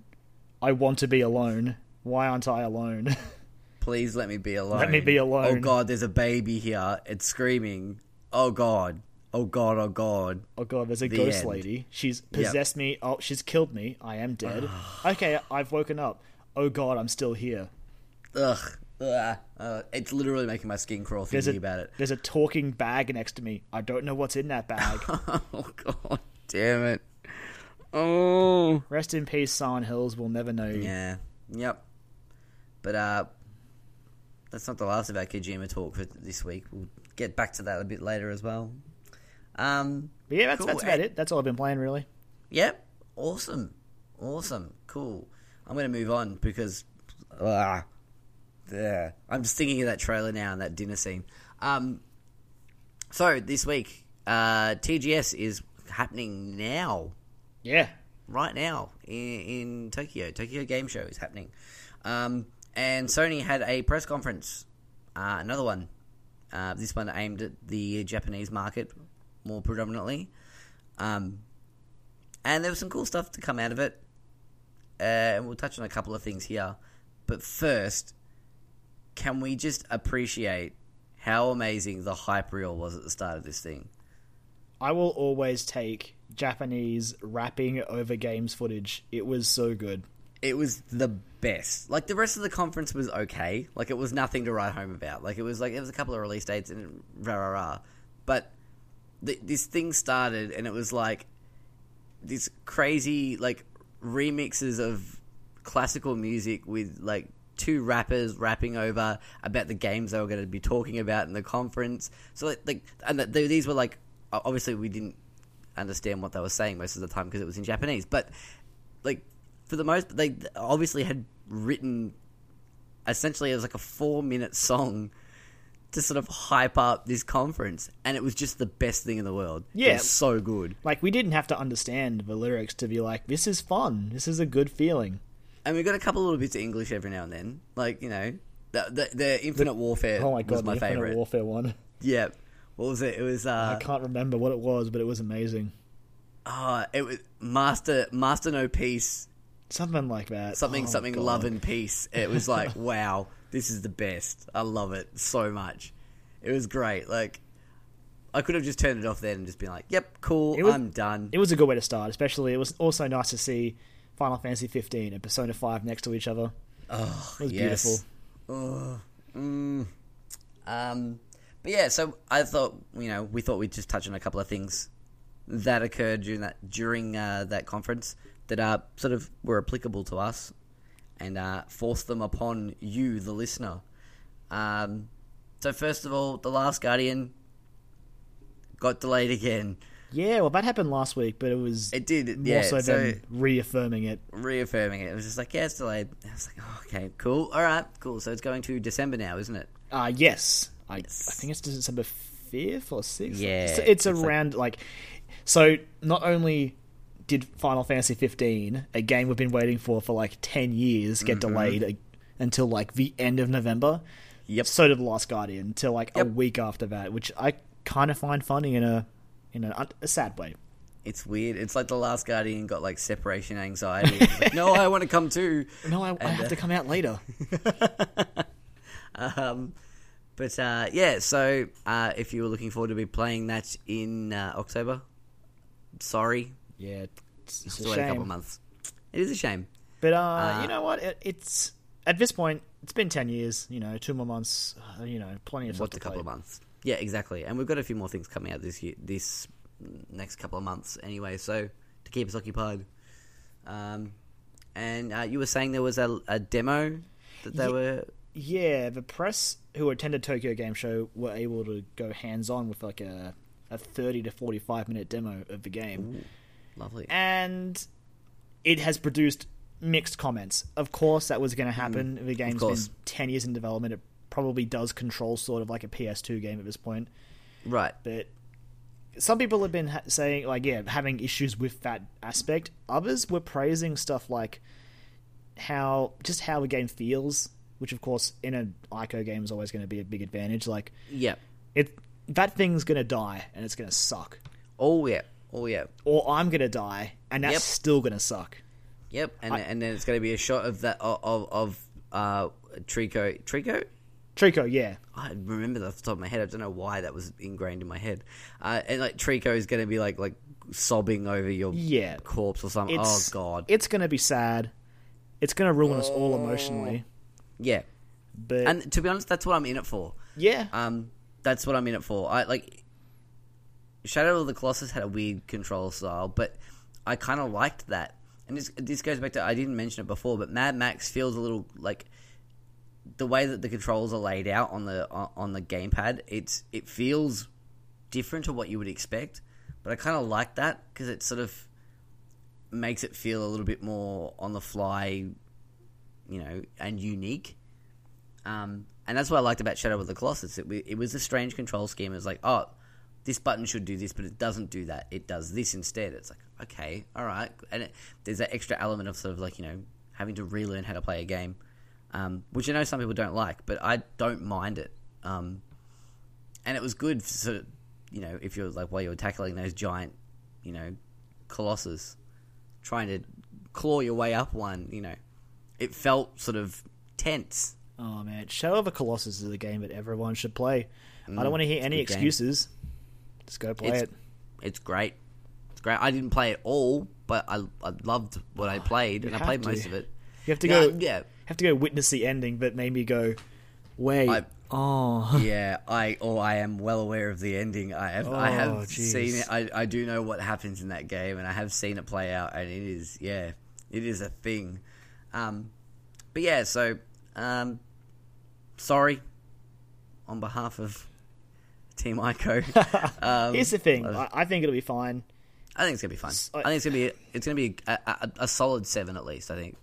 I want to be alone. Why aren't I alone? please let me be alone. Let me be alone. Oh god, there's a baby here. It's screaming. Oh god. Oh god. Oh god. oh god, there's a The ghost end. lady. She's possessed me. Oh, she's killed me. I am dead. okay, I've woken up. Oh god, I'm still here. Ugh. Uh, it's literally making my skin crawl There's thinking a about it. there's a talking bag next to me. I don't know what's in that bag. oh god. Damn it. Oh. Rest in peace, Silent Hills. We'll never know. Yeah. Yep. But uh, that's not the last of our Kojima talk for this week. We'll get back to that a bit later as well. Um. But yeah, that's Cool, that's about it. That's all I've been playing really. Yep. Awesome. Awesome. Cool. I'm going to move on because. Uh, yeah. I'm just thinking of that trailer now and that dinner scene. Um, so, this week, uh, TGS is happening now. Yeah. Right now in, in Tokyo. Tokyo Game Show is happening. Um, and Sony had a press conference. Uh, another one. Uh, this one aimed at the Japanese market more predominantly. Um, and there was some cool stuff to come out of it. Uh, and we'll touch on a couple of things here. But first, can we just appreciate how amazing the hype reel was at the start of this thing? I will always take Japanese rapping over games footage. It was so good. It was the best. Like the rest of the conference was okay. Like it was nothing to write home about. Like it was like it was a couple of release dates and rah rah rah. But th- this thing started and it was like this crazy like remixes of classical music with like two rappers rapping over about the games they were going to be talking about in the conference. So like, like and th- these were like obviously we didn't understand what they were saying most of the time because it was in Japanese, but like for the most they obviously had written essentially it was like a 4 minute song to sort of hype up this conference and it was just the best thing in the world. It Yeah. was so good. Like we didn't have to understand the lyrics to be like, this is fun. This is a good feeling. And we got a couple little bits of English every now and then. Like, you know, the the, the Infinite Warfare Oh my god, was my the Infinite favorite. Warfare one. Yeah. What was it? It was I uh can't remember what it was, but it was amazing. oh, it was Master Master No Peace Something like that. something Oh, something God. love and peace. It was like, wow, this is the best. I love it so much. It was great. Like I could have just turned it off then and just been like, "Yep, cool, was- I'm done." It was a good way to start, especially it was also nice to see Final Fantasy 15 and Persona 5 next to each other. Oh, It was yes. beautiful. Oh, mm. Um, but yeah, so I thought you know we thought we'd just touch on a couple of things that occurred during that during uh, that conference that uh, sort of were applicable to us and uh, force them upon you, the listener. Um, so first of all, the Last Guardian got delayed again. Yeah, well, that happened last week, but it was It did, more yeah. so so than reaffirming it. reaffirming it, it was just like, yeah, it's delayed. I was like, oh, okay, cool, all right, cool. So it's going to December now, isn't it? Uh, yes. I, Yes. I think it's December 5th or 6th. Yeah, It's, it's it's around, like... So, not only did Final Fantasy 15, a game we've been waiting for for like 10 years, get Mm-hmm. delayed uh, until like the end of November. Yep. So did The Last Guardian until like a week after that, which I kind of find funny in a in a, a sad way. It's weird. It's like the Last Guardian got like separation anxiety. Like, no, I want to come too. No, I, I have uh, to come out later. Um, but uh, yeah, so uh, if you were looking forward to be playing that in uh, October, sorry, Yeah, it's, it's a a couple of months. It is a shame. But uh, Uh, you know what? It, it's at this point, it's been ten years. You know, two more months. Uh, you know, plenty of stuff What's a couple play. of months? Yeah, exactly. And we've got a few more things coming out this year, this next couple of months anyway. So to keep us occupied. Um, and uh, you were saying there was a, a demo that they Ye- were. Yeah, the press who attended Tokyo Game Show were able to go hands on with like a a thirty to forty five minute demo of the game, Lovely. and it has produced mixed comments. Of course, that was going to happen. the game's been ten years in development. It probably does control sort of like a PS2 game at this point. Right. but some people have been ha- saying like yeah having issues with that aspect others were praising stuff like how just how a game feels which of course in an ico game is always going to be a big advantage like Yeah. it that thing's going to die and it's going to suck Oh yeah. Oh yeah. or i'm going to die and that's Yep. still going to suck Yep. And I- and then it's going to be a shot of that of of, of uh, Trico. Trico. Trico yeah I remember that off the top of my head. I don't know why that was ingrained in my head. Uh, and like Trico is going to be like like sobbing over your Yeah. corpse or something. it's oh god. it's going to be sad it's going to ruin us all emotionally yeah. but And to be honest, that's what I'm in it for. yeah Um, that's what I'm in it for. I like Shadow of the Colossus had a weird control style, but I kind of liked that. And this this goes back to I didn't mention it before, but Mad Max feels a little like the way that the controls are laid out on the on on the gamepad. It's it feels different to what you would expect, but I kind of like that because it sort of makes it feel a little bit more on the fly, you know, and unique. Um, and that's what I liked about Shadow of the Colossus. It, it was a strange control scheme. It was like, oh, this button should do this, but it doesn't do that. It does this instead. It's like, okay, all right. And it, there's that extra element of sort of like, you know, having to relearn how to play a game, um, which I know some people don't like, but I don't mind it. Um, and it was good for sort of, you know, if you're like while you're tackling those giant, you know, colossus, trying to claw your way up one, you know, it felt sort of tense. Oh man, Shadow of a Colossus is a game that everyone should play. I don't want to hear any Mm, good game. excuses. Just go play It's- it. It's great. It's great. I didn't play it all, but I, I loved what I played, and I played to. most of it. You have to Yeah, go. yeah. Have to go witness the ending that made me go, wait. I- oh, yeah, I oh I am well aware of the ending. I have I Oh, have jeez. seen it. I, I do know what happens in that game, and I have seen it play out, and it is yeah, it is a thing. Um, but yeah, so um, sorry on behalf of Team Ico. um, here's the thing. I- I, I think it'll be fine. I think it's gonna be fun. I- I think it's gonna be it's gonna be a, a, a solid seven at least. I think.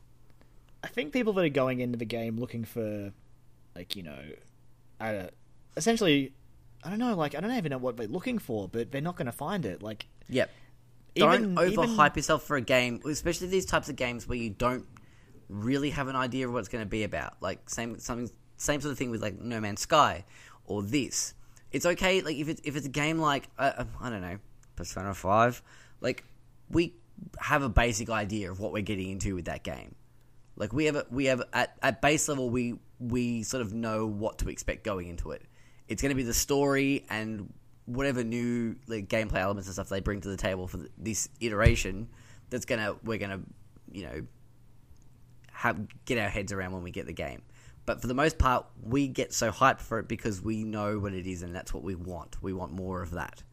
I think people that are going into the game looking for, like you know, uh, essentially, I don't know. Like I don't even know what they're looking for, but they're not going to find it. Like Yep. Even- don't even- overhype yourself for a game, especially these types of games where you don't really have an idea of what it's going to be about. Like same something same sort of thing with like No Man's Sky or this. It's okay like if it's if it's a game like uh, uh, I don't know Persona Five, like we have a basic idea of what we're getting into with that game. Like we have we have at, at base level we we sort of know what to expect going into it. It's going to be the story and whatever new like gameplay elements and stuff they bring to the table for th this iteration. That's gonna we're gonna you know have, get our heads around when we get the game. But for the most part, we get so hyped for it because we know what it is and that's what we want. We want more of that.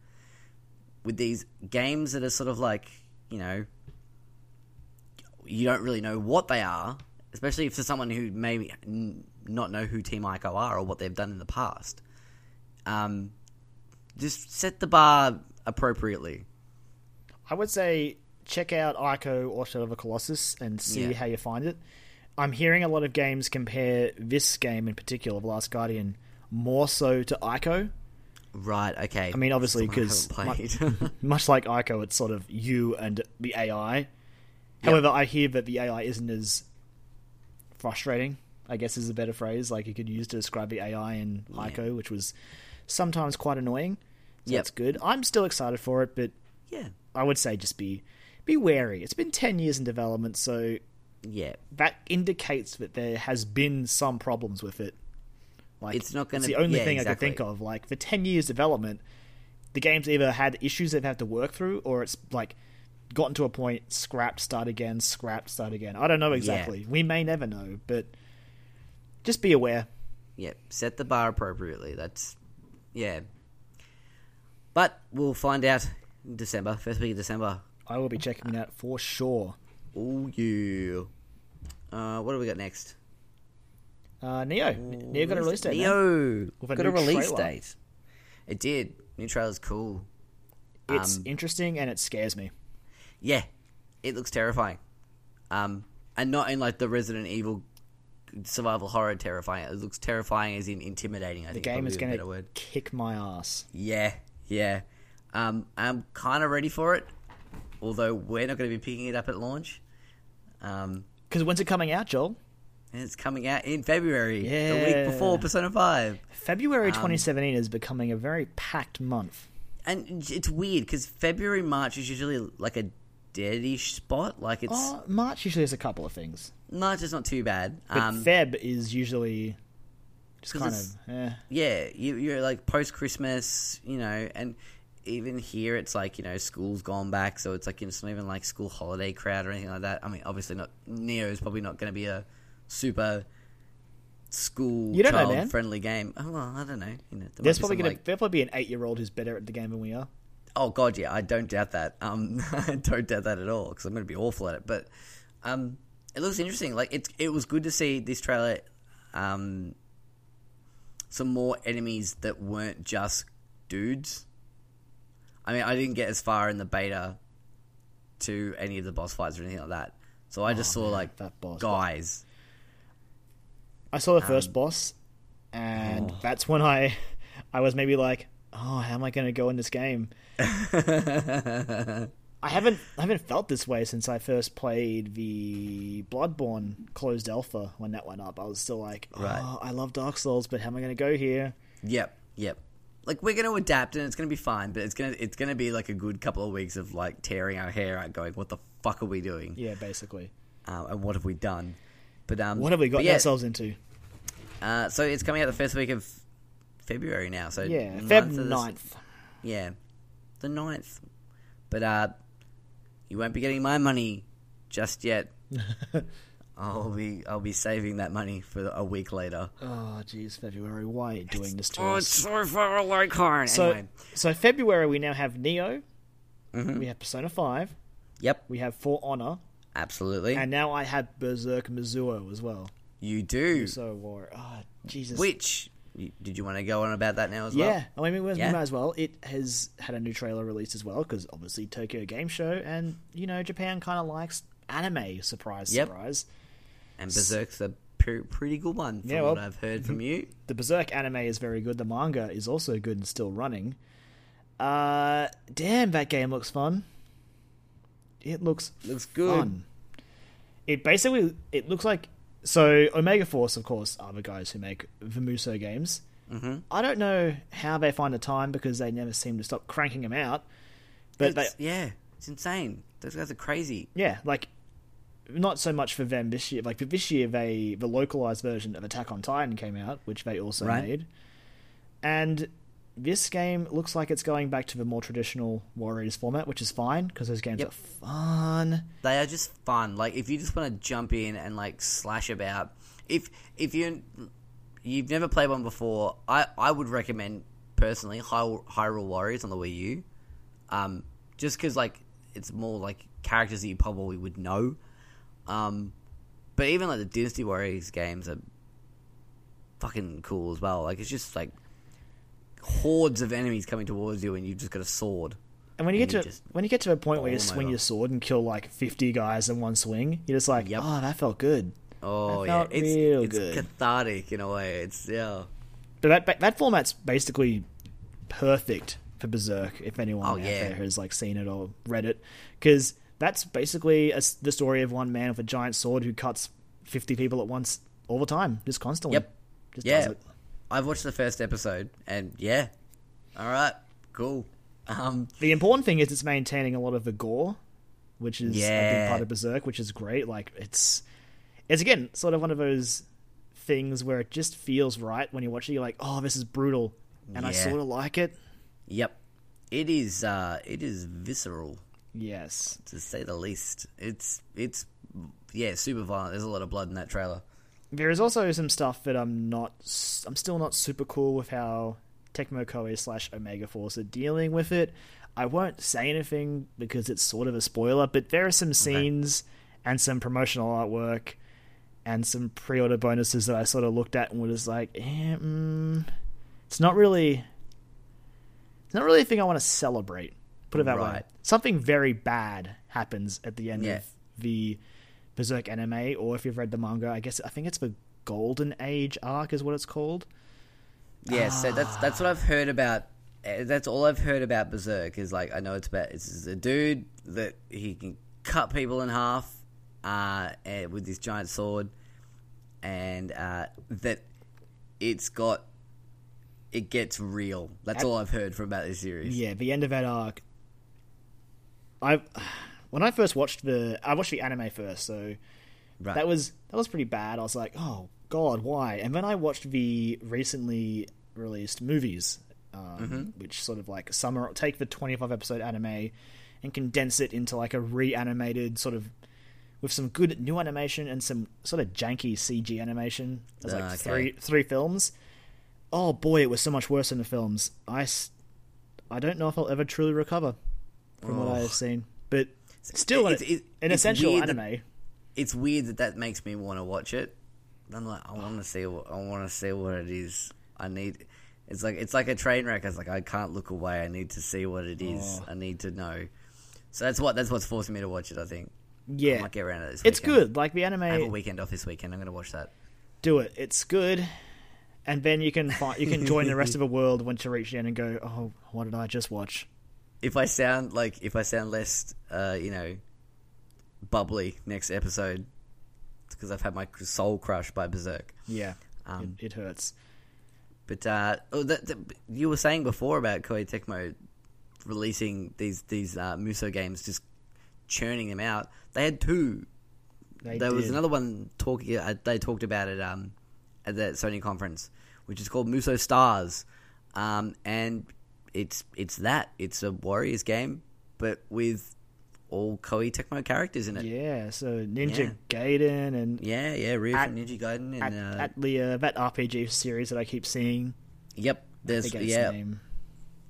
With these games that are sort of like, you know, you don't really know what they are, especially for someone who may not know who Team Ico are or what they've done in the past. Um, just set the bar appropriately. I would say check out Ico or Shadow of a Colossus and see Yeah. how you find it. I'm hearing a lot of games compare this game in particular, The Last Guardian, more so to Ico. Right. Okay. I mean, obviously, That's the one I because haven't much like Ico, it's sort of you and the AI. However, I hear that the AI isn't as frustrating. I guess is a better phrase. Like you could use to describe the AI in Yeah. Which was sometimes quite annoying. So Yep. that's good. I'm still excited for it, but yeah. I would say just be be wary. It's been ten years in development, so Yeah. that indicates that there has been some problems with it. Like It's not gonna- the only yeah, thing I exactly. can think of. Like for ten years development, the game's either had issues they've had to work through, or it's like gotten to a point, scrapped, start again, scrapped, start again. I don't know exactly. We may never know, but just be aware. Yeah. Set the bar appropriately. That's yeah. But we'll find out in December, first week of December. I will be checking out for sure. Oh yeah. Uh, what do we got next? Uh, Nioh, Nioh got a release date. Nioh With a got a release trailer. date. It did. New trailer's cool. It's Um, interesting and it scares me. Yeah, it looks terrifying. Um, and not in like the Resident Evil survival horror terrifying. It looks terrifying as in intimidating. I The think game is going to kick my ass. Yeah, yeah. Um, I'm kind of ready for it, although we're not going to be picking it up at launch. Um, Because when's it coming out, Joel? it's coming out in February, the week before Persona Five. February Um, 2017 is becoming a very packed month. And it's weird because February, March is usually like a deadish spot. Like it's Oh, March usually has a couple of things, March is not too bad. but Um, Feb is usually just kind of. Eh. yeah, you, you're like post Christmas, you know, and even here it's like you know school's gone back, so it's like you know, it's not even like school holiday crowd or anything like that. I mean, obviously not. Nioh is probably not going to be a super school know, child man. friendly game. Oh, well, I don't know. You know, there There's probably gonna like- there'll probably be an eight year old who's better at the game than we are. Oh god, yeah, I don't doubt that. Um, I don't doubt that at all because I'm going to be awful at it. But um, it looks interesting. Like it's it was good to see this trailer. Um, some more enemies that weren't just dudes. I mean, I didn't get as far in the beta to any of the boss fights or anything like that. So I just Oh, saw man, like that boss. guys. I saw the first Um, boss, and oh. that's when I, I was maybe like, oh, how am I going to go in this game? I haven't I haven't felt this way since I first played the Bloodborne closed alpha when that went up. I was still like, oh, Right. I love Dark Souls, but how am I going to go here? Yep, yep. Like we're going to adapt and it's going to be fine, but it's going to it's going to be like a good couple of weeks of like tearing our hair out, going, "What the fuck are we doing?" Yeah, basically. uh, and what have we done? But um, What have we gotten yeah, ourselves into? Uh, so it's coming out the first week of February now. So Yeah, 9th Feb of this- 9th. Yeah, the 9th. But uh, you won't be getting my money just yet. I'll be I'll be saving that money for a week later. Oh, jeez, February. Why are you doing this to Oh, us? it's so far away, Kyron. So, anyway, so February we now have Nioh, Mhm. we have Persona Five, yep, we have For Honor, absolutely. and now I have Berserk Muso as well. you do. So War. Oh, Jesus. Which did you want to go on about that now as well? Yeah, I mean, we might Yeah. might as well. It has had a new trailer released as well because obviously Tokyo Game Show, and you know Japan kind of likes anime. Surprise, Yep. surprise. And Berserk's a pre- pretty good one from Yeah, what I've heard from you. The Berserk anime is very good. The manga is also good and still running. Uh, damn, that game looks fun. It looks Looks good. fun. It basically it looks like so Omega Force, of course, are the guys who make Vimuso games. Mm-hmm. I don't know how they find the time because they never seem to stop cranking them out. But they, yeah, it's insane. Those guys are crazy. yeah, like not so much for them this year. Like for this year, they the localized version of Attack on Titan came out, which they also Right. made, and this game looks like it's going back to the more traditional Warriors format, which is fine because those games Yep. are fun. They are just fun. Like if you just want to jump in and like slash about, if if you you've never played one before, I I would recommend personally Hy- Hyrule Warriors on the Wii U, um, just because like it's more like characters that you probably would know, um, but even like the Dynasty Warriors games are fucking cool as well. Like it's just like hordes of enemies coming towards you and you've just got a sword. And when you And get you to when you get to a point where you swing over. your sword and kill like fifty guys in one swing, you're just like, Yep. oh, that felt good. Oh yeah, it's real it's good. cathartic in a way. It's yeah. But that that- format's basically perfect for Berserk. If anyone Oh, out yeah. there has like seen it or read it, because that's basically a the story of one man with a giant sword who cuts fifty people at once all the time, just constantly. Yep. Just Yeah. I've watched the first episode and yeah. All right. Cool. Um The important thing is it's maintaining a lot of the gore, which is a big Yeah. part of Berserk, which is great. Like it's it's again sort of one of those things where it just feels right when you watch it. You're like, oh, this is brutal, and I sort of like it. yep. It is uh it is visceral Yes, to say the least. It's it's yeah, super violent. There's a lot of blood in that trailer. There is also some stuff that I'm not. I'm still not super cool with how Tecmo Koei slash Omega Force are dealing with it. I won't say anything because it's sort of a spoiler, but there are some scenes and some promotional artwork and some pre-order bonuses that I sort of looked at and was like, eh, mm, it's not really, it's not really a thing I want to celebrate. Put it that way. Something very bad happens at the end Yeah. of the Berserk anime, or if you've read the manga, I guess I think it's the Golden Age arc is what it's called. Yeah, so that's that's what I've heard about. eh, That's all I've heard about Berserk is like I know it's about it's a dude that he can cut people in half uh, eh, with this giant sword, and uh, that it's got it gets real. That's At- all I've heard from about this series. Yeah, the end of that arc. I when I first watched the I watched the anime first, so right. that was that was pretty bad. I was like, oh god, why? And then I watched the recently released movies, um, which sort of like summer take the twenty five episode anime and condense it into like a reanimated sort of with some good new animation and some sort of janky CG animation. There's like Ah, okay. three three films. Oh boy, it was so much worse than the films. I, I don't know if I'll ever truly recover from what Oh. I've seen, but still, It's- an, it- an it's essential weird that- anime. it's weird that that makes me want to watch it. I'm like, I want to see, what, I want to see what it is. I need. It's like it's like a train wreck. It's like I can't look away. I need to see what it is. Oh. I need to know. So that's what that's what's forcing me to watch it. I think. I Yeah, might get around to it this it's good. Like the anime. I have a weekend off this weekend. I'm going to watch that. do it. It's good, and then you can find you can join the rest of the world once you reach the end and go, oh, what did I just watch? If I sound like if I sound less, uh, you know, bubbly next episode, it's because I've had my soul crushed by Berserk. Yeah, Um, it, it hurts. But uh, oh, that, that- you were saying before about Koei Tecmo releasing these these uh, Muso games, just churning them out. They had two. They there was another one talking. Uh, they talked about it um, at the Sony conference, which is called Muso Stars, um, and it's it's that it's a Warriors game, but with all Koei Tecmo characters in it. Yeah, so Ninja Yeah. Gaiden and Yeah, yeah, Ryu At- from Ninja Gaiden, at, and uh, at the uh, that RPG series that I keep seeing. yep, there's yeah, name.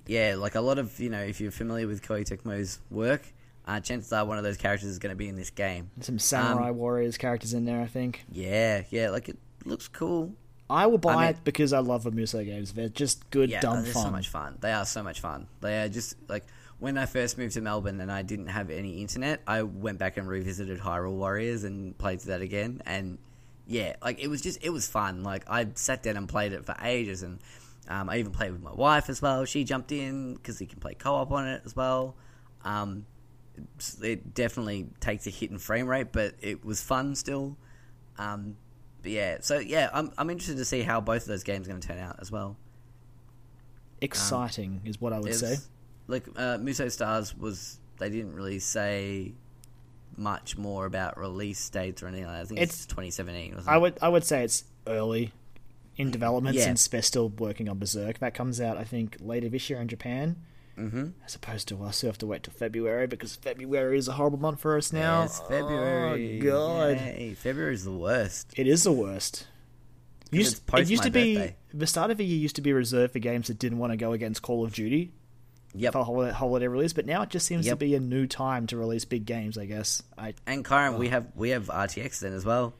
yeah, like a lot of you know, if you're familiar with Koei Tecmo's work, uh, chances are one of those characters is going to be in this game. Some Samurai Um, Warriors characters in there, I think. Yeah, yeah, like it looks cool. I will buy I mean- it because I love the Muso games. They're just good, Yeah, dumb they're fun. so much fun. They are so much fun. They are just like when I first moved to Melbourne and I didn't have any internet, I went back and revisited Hyrule Warriors and played that again. And yeah, like it was just it was fun. Like I sat down and played it for ages, and um, I even played with my wife as well. She jumped in because he can play co-op on it as well. Um, it definitely takes a hit in frame rate, but it was fun still. Um, but yeah, so yeah, I'm I'm interested to see how both of those games are going to turn out as well. Exciting is what I would say. Like uh, Muso Stars was, they didn't really say much more about release dates or anything like that. I think it's, It's- 2017. Wasn't I would I would say it's early in development Yeah. since they're still working on Berserk. That comes out, I think, later this year in Japan. Mm-hmm. As opposed to us who have to wait till February because February is a horrible month for us now. It's February. Oh, God. Yay. is the worst. It is the worst. Used, it used to be birthday. the start of the year used to be reserved for games that didn't want to go against Call of Duty Yep. for holiday, holiday release, but now it just seems to be a new time to release big games. I guess. I And Kyron, Oh. we have we have RTX then as well.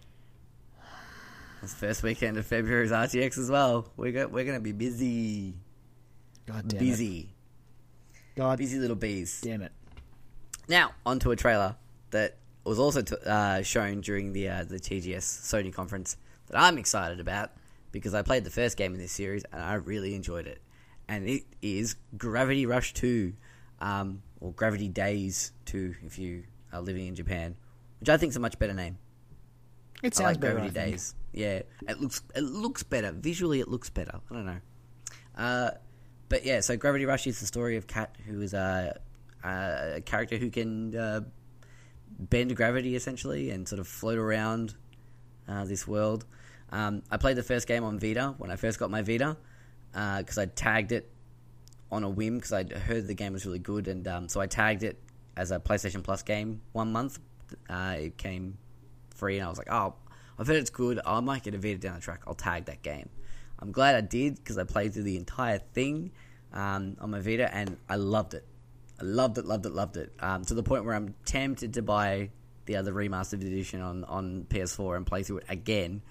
It's first weekend of February is RTX as well. We got we're gonna be busy, God damn it. Busy, God busy little bees. damn it. Now onto a trailer that was also t- uh, shown during the uh, the TGS Sony conference that I'm excited about because I played the first game in this series and I really enjoyed it, and it is Gravity Rush Two, um, or Gravity Daze Two if you are living in Japan, which I think is a much better name. It I sounds like better. Gravity I. Days. Yeah, it looks it looks better visually. It looks better. I don't know, uh, but yeah. So Gravity Rush is the story of Kat, who is a, a character who can uh, bend gravity essentially and sort of float around uh, this world. Um, I played the first game on Vita when I first got my Vita because I tagged it on a whim because I heard the game was really good, and um, so I tagged it as a PlayStation Plus game one month. Uh, it came free, and I was like, "Oh, I've heard it's good. I might get a Vita down the track. I'll tag that game." I'm glad I did because I played through the entire thing um, on my Vita, and I loved it. I loved it, loved it, loved it. Um, to the point where I'm tempted to buy the other remastered edition on, on PS4 and play through it again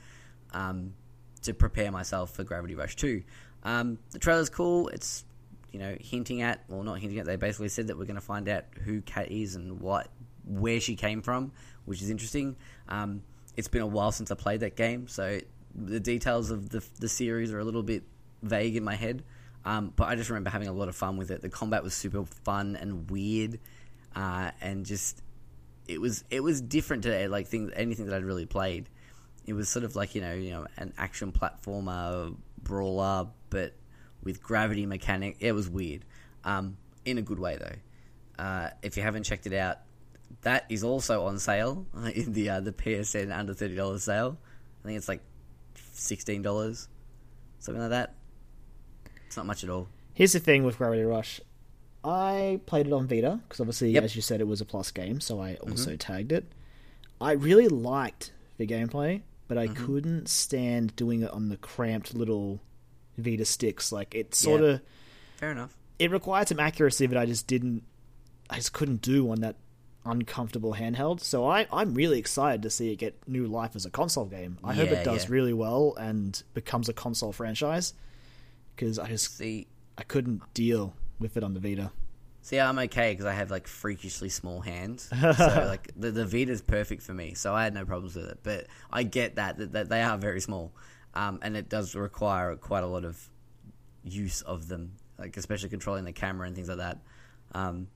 um, to prepare myself for Gravity Rush 2. Um, the trailer's cool. It's you know hinting at, well, not hinting at. They basically said that we're going to find out who Kat is and what, where she came from, which is interesting. Um, it's been a while since I played that game, so the details of the the series are a little bit vague in my head. Um, but I just remember having a lot of fun with it. The combat was super fun and weird, uh, and just it was it was different to like things anything that I'd really played. It was sort of like you know you know an action platformer brawler, but with gravity mechanic. It was weird, um, in a good way though. Uh, if you haven't checked it out, that is also on sale in the uh, the PSN under thirty dollars sale. I think it's like sixteen dollars, something like that. It's not much at all. Here's the thing with Gravity Rush. I played it on Vita because obviously, Yep. as you said, it was a plus game, so I mm-hmm. also tagged it. I really liked the gameplay, but I mm-hmm. couldn't stand doing it on the cramped little Vita sticks. Like it sort Yeah. of Fair enough. it required some accuracy that I just didn't, I just couldn't do on that uncomfortable handheld. So I, I'm really excited to see it get new life as a console game. I hope it does yeah. really well and becomes a console franchise because I just See, I couldn't deal with it on the Vita. See, I'm okay because I have like freakishly small hands. so like the the Vita's perfect for me. So I had no problems with it. But I get that that, that they are very small, um, and it does require quite a lot of use of them, like especially controlling the camera and things like that. Um,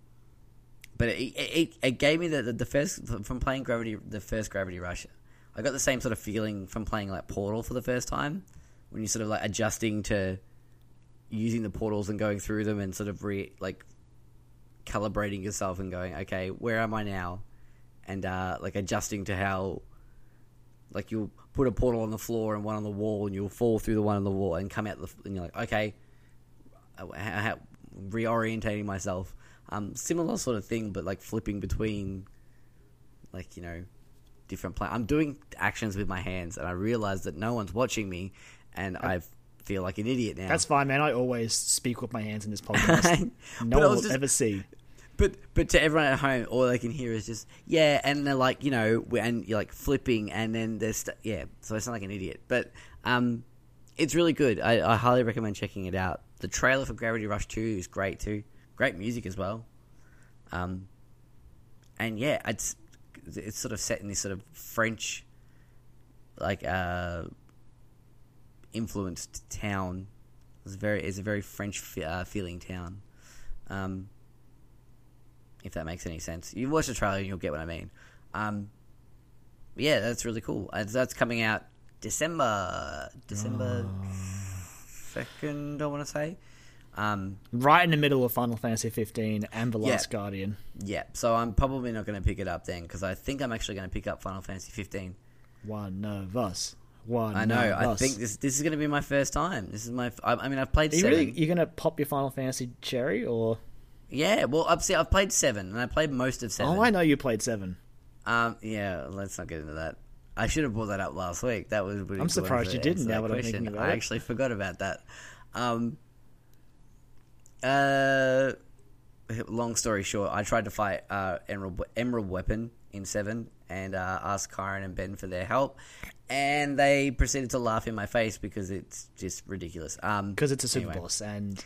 but it, it, it gave me the, the the first from playing Gravity, the first Gravity Rush. I got the same sort of feeling from playing like Portal for the first time, when you're sort of like adjusting to using the portals and going through them and sort of re like calibrating yourself and going, okay, where am I now? And uh, like adjusting to how, like you'll put a portal on the floor and one on the wall, and you'll fall through the one on the wall and come out the, and you're like, okay, uh, reorientating myself. Um, similar sort of thing, but like flipping between, like you know, different play. I'm doing actions with my hands, and I realize that no one's watching me, and I feel like an idiot now. That's fine, man. I always speak with my hands in this podcast. No one will just- ever see. But but to everyone at home, all they can hear is just yeah, and they're like you know, and you're like flipping, and then there's st- yeah, so I sound like an idiot. But um, it's really good. I, I highly recommend checking it out. The trailer for Gravity Rush Two is great too. Great music as well. Um, and yeah, it's it's sort of set in this sort of French, like uh, influenced town. It's very it's a very French fe- uh, feeling town. Um, if that makes any sense. You watch the trailer and you'll get what I mean. Um, yeah, that's really cool. Uh, that's coming out December December second. I want to say. Um, Right in the middle of Final Fantasy 15 and The Yeah. Last Guardian. yeah, so I'm probably not going to pick it up then because I think I'm actually going to pick up Final Fantasy 15. One of us one. I know. I us. think this this is going to be my first time. This is my. I, I mean, I've played Are you seven. really you're gonna pop your Final Fantasy cherry or? Yeah. Well, I've see, I've played seven, and I played most of seven. Oh, I know you played seven. Um. Yeah. Let's not get into that. I should have brought that up last week. That was. Really I'm surprised you didn't, now that I'm thinking about I actually forgot about that. Um. Uh. Long story short, I tried to fight uh, Emerald Emerald Weapon in seven and uh, asked Kyron and Ben for their help, and they proceeded to laugh in my face because it's just ridiculous. Um, because it's a super anyway. boss and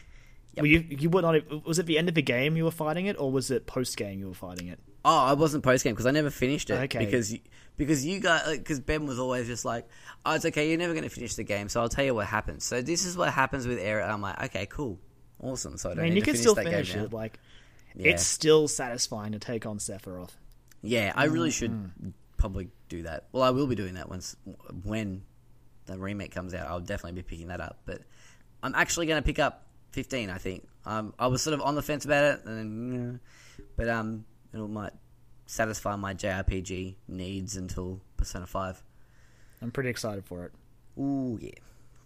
Yep. you you were not was it the end of the game you were fighting it or was it post game you were fighting it Oh, I wasn't post game because I never finished it. Okay. Because you- because you guys because Ben was always just like, oh, it's okay, you're never going to finish the game, so I'll tell you what happens. So this is what happens with Air. I'm like, okay, cool, awesome. So I I don't mean you can still that finish it now. like Yeah. it's still satisfying to take on Sephiroth Yeah, I really Mm, should probably do that. Well, I will be doing that once when the remake comes out. I'll definitely be picking that up. But I'm actually going to pick up 15. I think. Um, I was sort of on the fence about it, and then, but um, it might satisfy my JRPG needs until Persona 5. I'm pretty excited for it Ooh, yeah,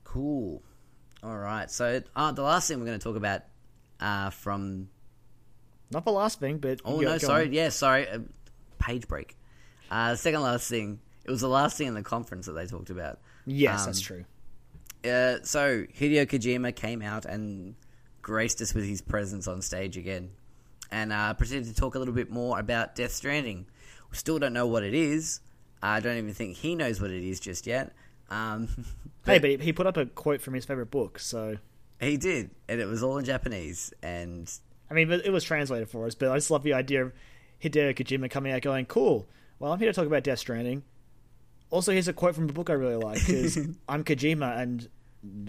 cool. All right, so uh, the last thing we're going to talk about uh, from not the last thing but Oh go- no, go sorry. on. Yeah, sorry. Uh, page break. Uh, the second last thing. It was the last thing in the conference that they talked about. yes Um, that's true Uh, so Hideo Kojima came out and graced us with his presence on stage again, and uh, proceeded to talk a little bit more about Death Stranding. We still don't know what it is. I don't even think he knows what it is just yet. Um, hey but he, he put up a quote from his favorite book so he did, and it was all in Japanese. And I mean but it was translated for us but I just love the idea of Hideo Kojima coming out going cool well I'm here to talk about Death Stranding also here's a quote from a book I really like because I'm Kojima and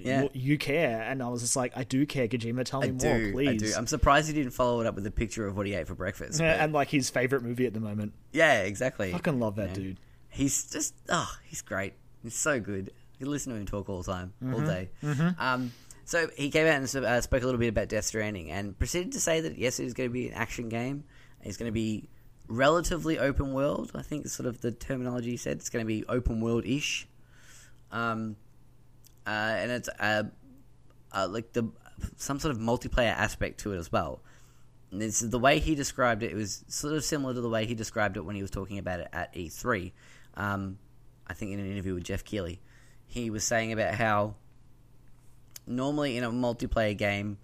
Yeah. you, care and I was just like I do care Kojima tell me I more do, please I do. I'm surprised he didn't follow it up with a picture of what he ate for breakfast. Yeah, but- and like his favorite movie at the moment. yeah, exactly. I Fucking love that know? dude. He's just oh, he's great. He's so good. You can listen to him talk all the time, all Mm-hmm. day. Um, so he came out and uh, spoke a little bit about Death Stranding and proceeded to say that yes, it is going to be an action game. It's going to be relatively open world. I think sort of the terminology he said. It's going to be open world ish. Um, uh, and it's uh, uh, like the some sort of multiplayer aspect to it as well. And this is the way he described it. It was sort of similar to the way he described it when he was talking about it at E3. Um, I think in an interview with Geoff Keighley, he was saying about how normally in a multiplayer game,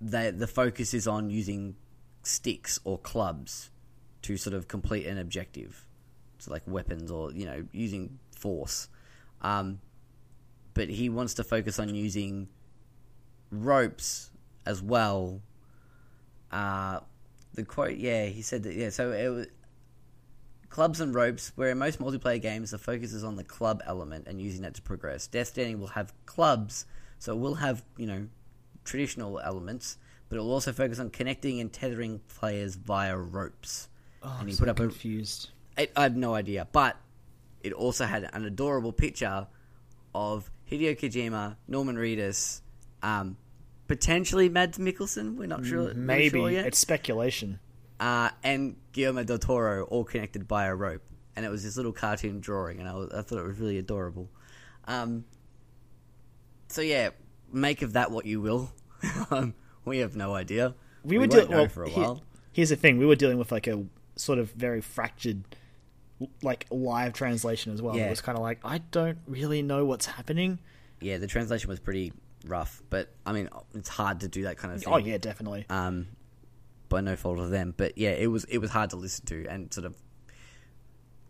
the the focus is on using sticks or clubs to sort of complete an objective, so like weapons or you know using force. Um, but he wants to focus on using ropes as well. Uh, the quote, yeah, he said that, yeah, so it was clubs and ropes, where in most multiplayer games the focus is on the club element and using that to progress. Death Stranding will have clubs, so it will have, you know, traditional elements, but it will also focus on connecting and tethering players via ropes. Oh, and he I'm put so up a confused. I, have no idea, but it also had an adorable picture of Hideo Kojima, Norman Reedus, um, potentially Mads Mikkelsen. We're not sure. Maybe sure it's speculation. Uh, and Guillermo del Toro all connected by a rope, and it was this little cartoon drawing, and I, was, I thought it was really adorable. Um, so yeah, make of that what you will. um, we have no idea. We, were won't dealing well, for a while. here's the thing: we were dealing with like a sort of very fractured, like live translation as well. Yeah. It was kind of like I don't really know what's happening. Yeah, the translation was pretty rough, but I mean, it's hard to do that kind of thing. Oh yeah, definitely. um, by no fault of them. But yeah, it was it was hard to listen to and sort of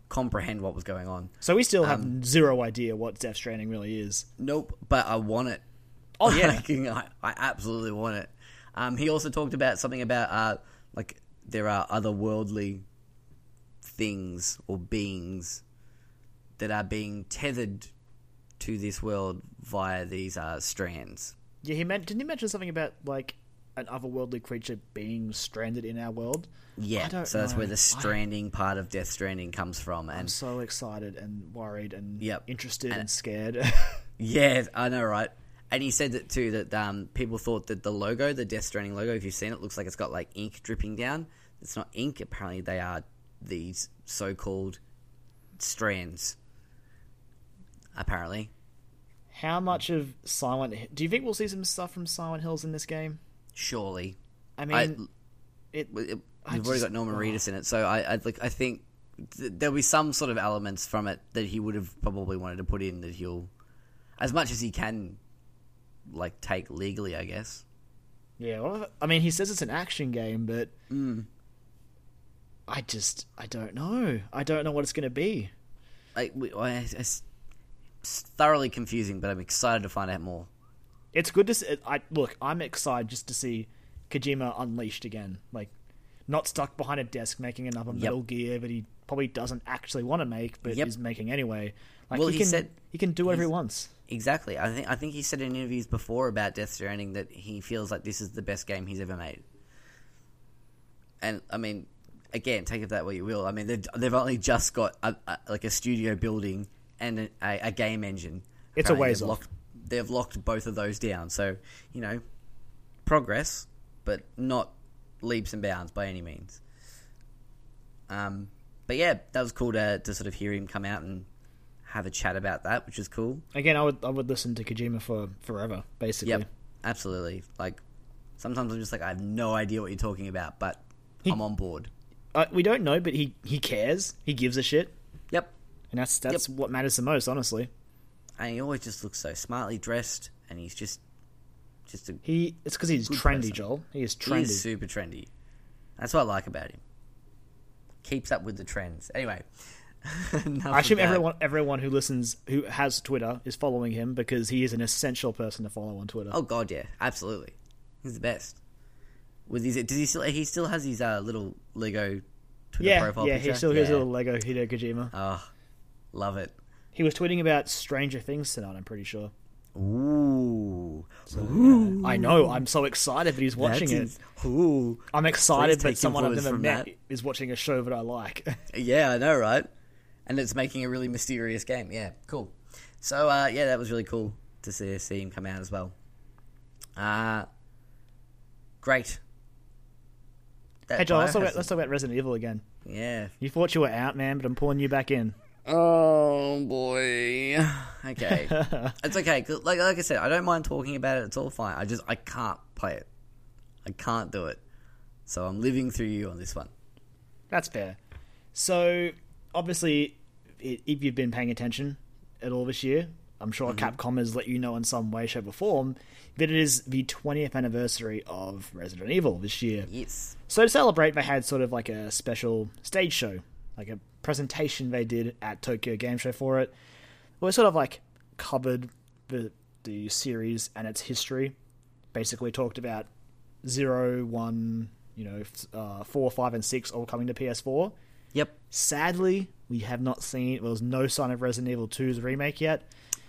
comprehend what was going on. So we still have um, zero idea what Death Stranding really is. Nope, but I want it. Oh, yeah. I, I absolutely want it. Um, he also talked about something about uh, like there are otherworldly things or beings that are being tethered to this world via these uh, strands. Yeah, he meant. Didn't he mention something about like an otherworldly creature being stranded in our world? Yeah, I so that's where the I- stranding part of Death Stranding comes from, I'm and so excited and worried and Yep. interested And- and scared. Yeah, I know, right? And he said that too that um, people thought that the logo, the Death Stranding logo, if you've seen it, looks like it's got like ink dripping down. It's not ink. Apparently, they are these so-called strands apparently. How much of Silent? Do you think we'll see some stuff from Silent Hills in this game? Surely, I mean, it. it, we've I already got Norman. Reedus in it, so I, I like. I think th- there'll be some sort of elements from it that he would have probably wanted to put in that he'll, as much as he can, like take legally, I guess. Yeah, well, I mean, he says it's an action game, but Mm. I just, I don't know. I don't know what it's going to be. Like, we, I, it's thoroughly confusing, but I'm excited to find out more. It's good to see. I look. I'm excited just to see Kojima unleashed again. Like, not stuck behind a desk making another Yep. Metal Gear that he probably doesn't actually want to make, but Yep. is making anyway. Like, Well, he, he can said- he can do whatever he wants. Exactly. I think I think he said in interviews before about Death Stranding that he feels like this is the best game he's ever made. And I mean, again, take it that way you will. I mean, they've they've only just got a, a, like a studio building and a, a, game engine. It's a ways off. Locked, they've locked both of those down. So you know, progress, but not leaps and bounds by any means. Um, but yeah, that was cool to to sort of hear him come out and have a chat about that, which is cool. Again, I would I would listen to Kojima for forever, basically. Yep, absolutely. Like sometimes I'm just like I have no idea what you're talking about, but He- I'm on board. Uh, we don't know, but he he cares. He gives a shit, Yep, and that's that's what matters the most, honestly. And he always just looks so smartly dressed, and he's just just a He it's because he's trendy, person. Joel. He is he trendy. is super trendy. That's what I like about him. Keeps up with the trends. Anyway, I assume everyone everyone who listens who has Twitter is following him because he is an essential person to follow on Twitter. Oh god, yeah, absolutely. He's the best. With his, does he still? He still has his uh, little Lego Twitter yeah, profile yeah, picture. he still has a little Lego Hideo Kojima. Oh, love it. He was tweeting about Stranger Things tonight. I'm pretty sure. Ooh, I know. I'm so excited that he's watching it. That's ins- Ooh, I'm excited that someone I've never met that. is watching a show that I like. yeah, I know, right? And it's making a really mysterious game. Yeah, cool. So, uh, yeah, that was really cool to see, see him come out as well. Uh, great. That hey, Joel, let's talk, about, let's talk about Resident Evil again. Yeah. You thought you were out, man, but I'm pulling you back in. Oh boy. Okay. it's okay. Like like I said, I don't mind talking about it. It's all fine. I just I can't play it. I can't do it. So I'm living through you on this one. That's fair. So, obviously, if you've been paying attention at all this year, I'm sure mm-hmm. Capcom has let you know in some way, shape, or form that it is the 20th anniversary of Resident Evil this year. Yes. So, to celebrate, they had sort of like a special stage show, like a presentation they did at Tokyo Game Show for it. Where it sort of like covered the the series and its history. Basically, talked about zero, one, you know, uh, four, five, and six all coming to PS4. Yep. Sadly, we have not seen. Well, there's no sign of Resident Evil 2's remake yet.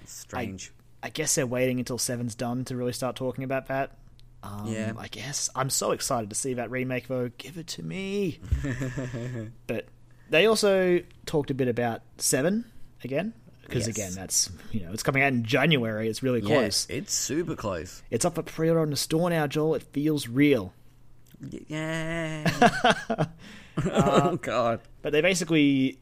Strange. I guess they're waiting until Seven's done to really start talking about that. Um, Yeah. I guess I'm so excited to see that remake though. Give it to me. but they also talked a bit about Seven again because Yes. again that's you know it's coming out in January. It's really close. Yeah, it's super close. It's up for pre-order on the store now, Joel. It feels real. Yeah. oh god. But they basically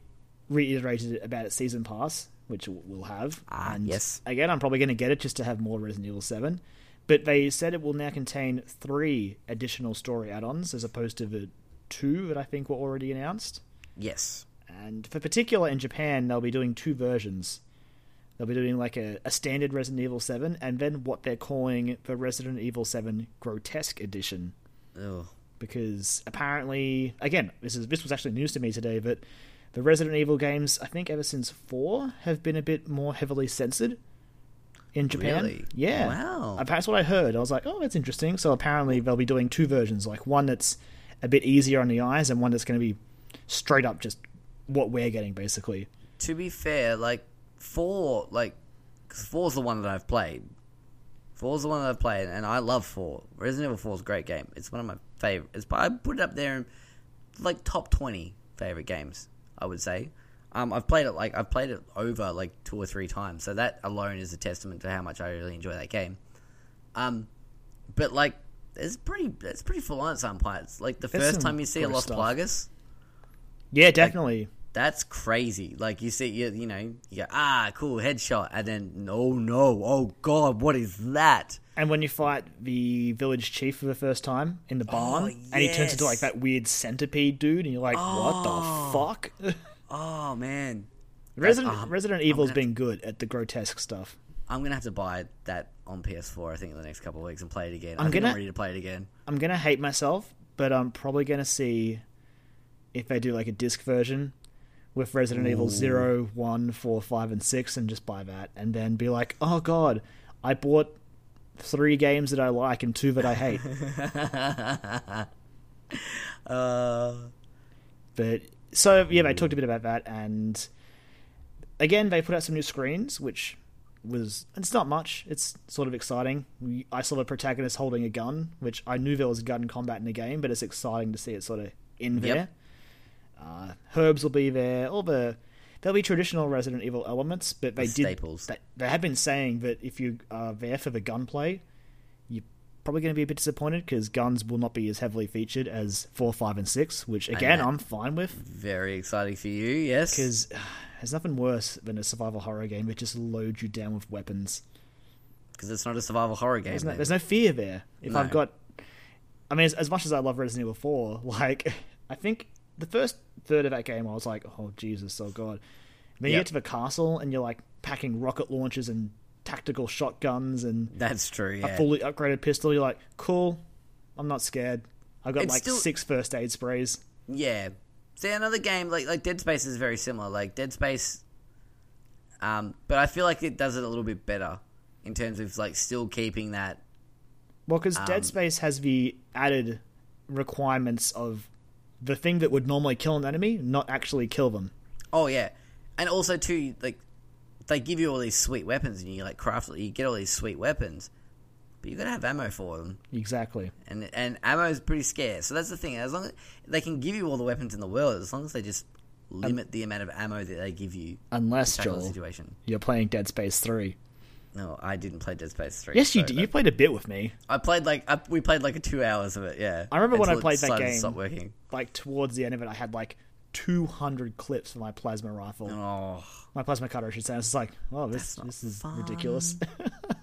reiterated about its season pass, which we'll have. Ah, and yes. Again, I'm probably going to get it just to have more Resident Evil 7. But they said it will now contain three additional story add-ons as opposed to the two that I think were already announced. Yes. And for particular in Japan, they'll be doing two versions. They'll be doing like a, a standard Resident Evil 7 and then what they're calling the Resident Evil 7 Grotesque Edition Oh. because apparently, again, this is this was actually news to me today, but the Resident Evil games, I think ever since four, have been a bit more heavily censored in Japan. Really? Yeah, Wow. Uh, That's what I heard. I was like, oh, that's interesting. So apparently, they'll be doing two versions, like one that's a bit easier on the eyes, and one that's going to be straight up just what we're getting, basically. To be fair, like four, like four's the one that I've played. Four's the one that I've played, and I love four. Resident Evil Four is a great game. It's one of my favorite. It's I put it up there in like top twenty favorite games. I would say. Um, I've played it like I've played it over like two or three times, so that alone is a testament to how much I really enjoy that game. Um, but like it's pretty it's pretty full on at some parts. Like the There's first time you see a Lost Los stuff. Plagas, Yeah, definitely. That's crazy. Like you see, you, you know, you go, ah, cool headshot, and then no, no, oh god, what is that? And when you fight the village chief for the first time in the barn, and he turns into like that weird centipede dude, and you're like, what the fuck? Oh man, Resident um, Resident Evil's been good at the grotesque stuff. I'm gonna have to buy that on PS4. I think in the next couple of weeks and play it again. I'm I gonna- I'm ready to play it again. I'm gonna hate myself, but I'm probably gonna see if they do like a disc version with Resident Evil 0, 1, 4, 5, and 6 and just buy that and then be like, oh god, I bought three games that I like and two that I hate. Uh, but so yeah, they talked a bit about that and again they put out some new screens which was it's not much. It's sort of exciting. I saw the protagonist holding a gun, which I knew there was gun combat in the game, but it's exciting to see it sort of in there. Yep. Uh, herbs will be there. All the there'll be traditional Resident Evil elements, but they The did staples. They, they have been saying that if you are there for the gunplay, you're probably going to be a bit disappointed because guns will not be as heavily featured as four, five, and six. Which again, I'm fine with very exciting for you, yes. because there's nothing worse than a survival horror game that just loads you down with weapons. Because it's not a survival horror game. There's no, there's no fear there. If No. I've got, I mean, as, as much as I love Resident Evil 4, like I think the first third of that game, I was like, oh Jesus, oh god. Then you get to the castle and you're like packing rocket launchers and tactical shotguns and That's true. Yeah. a fully upgraded pistol. You're like, cool, I'm not scared. I got It's like still- six first aid sprays. Yeah. See, another game like like Dead Space is very similar. Like Dead Space, um, but I feel like it does it a little bit better in terms of like still keeping that. Well, because Um, Dead Space has the added requirements of the thing that would normally kill an enemy, not actually kill them. Oh yeah, and also too like they give you all these sweet weapons and you like craft you get all these sweet weapons, but you gotta have ammo for them. Exactly. and and ammo is pretty scarce. So that's the thing. As long as they can give you all the weapons in the world, as long as they just limit the amount of ammo that they give you Unless, to tackle the Joel, situation. you're playing Dead Space 3. No, I didn't play Dead Space Three. Yes, you so did. You played a bit with me. I played like I, we played like two hours of it. Yeah, I remember when I played that game. Stop working. Like, towards the end of it, I had like 200 clips for my plasma rifle. Oh, My plasma cutter, I should say. I was just like, oh, this, this is fun. ridiculous.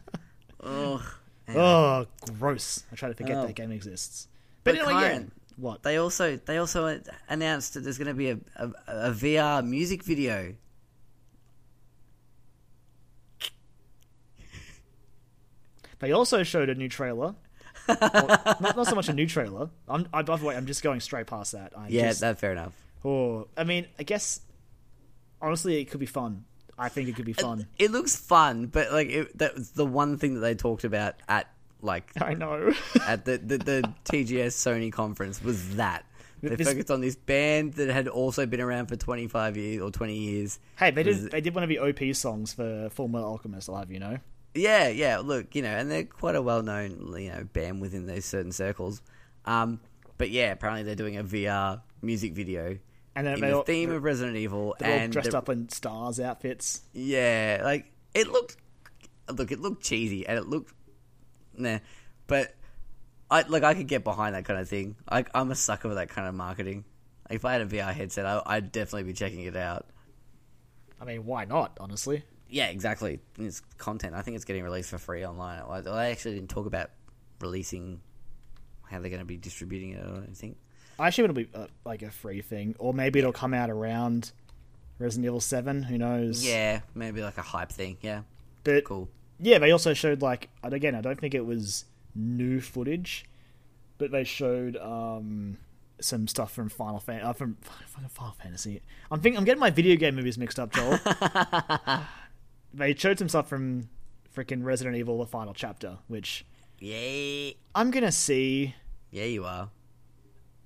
oh. oh, gross. I try to forget Oh. that game exists. But, But anyway, yeah. What? They also they also announced that there's going to be a, a a VR music video. They also showed a new trailer. Well, not, not so much a new trailer. I'm, I, by the way, I'm just going straight past that. I'm Yeah, just, that's fair enough. oh, I mean, I guess honestly, it could be fun. I think it could be fun. It looks fun, but like it, that was the one thing that they talked about at like I know. at the, the, the TGS Sony conference was that. They This- focused on this band that had also been around for 25 years or 20 years. hey, they Was- did. They did one of the OP songs for Fullmetal Alchemist. I'll have you know. Yeah, yeah, look, you know, and they're quite a well known, you know, band within those certain circles. Um, but yeah, apparently they're doing a VR music video And in the all, theme of Resident Evil. they're all and dressed up in stars outfits. Yeah, like it looked. Look, it looked cheesy, and it looked, nah. But I like I could get behind that kind of thing. I, I'm a sucker for that kind of marketing. Like, if I had a VR headset, I, I'd definitely be checking it out. I mean, why not? Honestly, Yeah, exactly. It's content. I think it's getting released for free online. I I actually didn't talk about releasing how they're going to be distributing it or anything. I assume it'll be uh, like a free thing, or maybe it'll come out around Resident Evil Seven. Who knows? Yeah, maybe like a hype thing. Yeah, but cool. yeah, they also showed like again, I don't think it was new footage, but they showed um some stuff from Final Fan uh, from Final Fantasy. I'm thinking I'm getting my video game movies mixed up, Joel. they showed some stuff from freaking Resident Evil: The Final Chapter, which Yeah, I'm gonna see, yeah, you are.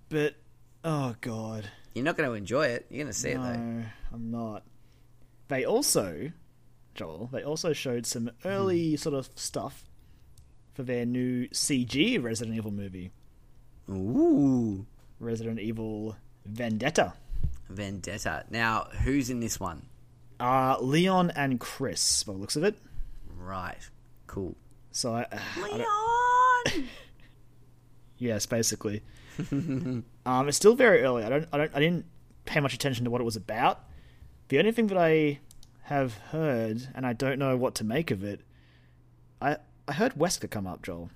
but oh god, You're not going to enjoy it. You're going to see it though. no, I'm not. They also, Joel, they also showed some hmm. early sort of stuff for their new CG Resident Evil movie. Ooh, Resident Evil Vendetta. Vendetta. Now, who's in this one? Uh, Leon and Chris, by the looks of it. Right. Cool. So, I, I don't- Leon. yes, basically. um, it's still very early. I don't, I don't, I didn't pay much attention to what it was about. The only thing that I have heard, and I don't know what to make of it, I I heard Wesker come up, Joel.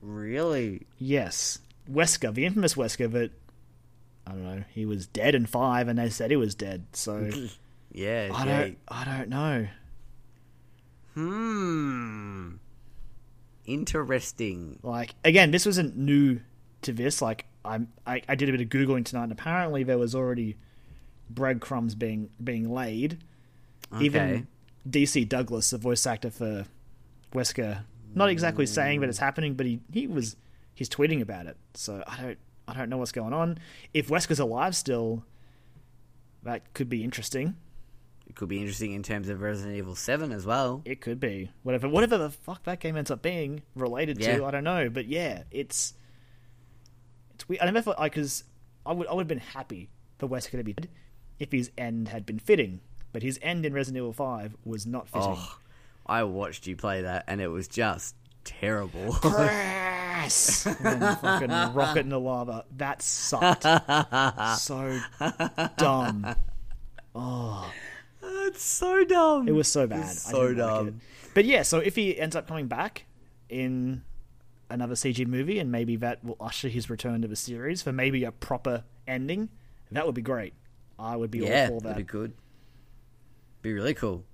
Really? Yes, Wesker, the infamous Wesker, but I don't know. He was dead in five, and they said he was dead. So Yeah. I yeah. don't, I don't know. Hmm. Interesting. Like again, this wasn't new to this. Like I'm, I, I did a bit of googling tonight, and apparently there was already breadcrumbs being being laid. Okay. Even DC Douglas, the voice actor for Wesker, not exactly saying that it's happening, but he, he was he's tweeting about it. So I don't I don't know what's going on. If Wesker's alive still, that could be interesting. It could be interesting in terms of Resident Evil Seven as well. It could be whatever whatever the fuck that game ends up being related Yeah. to. I don't know, but yeah, it's it's weird. I never thought because I would I would have been happy for Wesker to be dead if his end had been fitting, but his end in Resident Evil Five was not fitting. Oh, I watched you play that, and it was just terrible. Then fucking rocket in the lava. That sucked. so dumb. It's so dumb. It was so bad. It's I so didn't like dumb. it. But yeah, so if he ends up coming back in another CG movie, and maybe that will usher his return to the series for maybe a proper ending, that would be great. I would be yeah, all for that. That'd be good. Be really cool.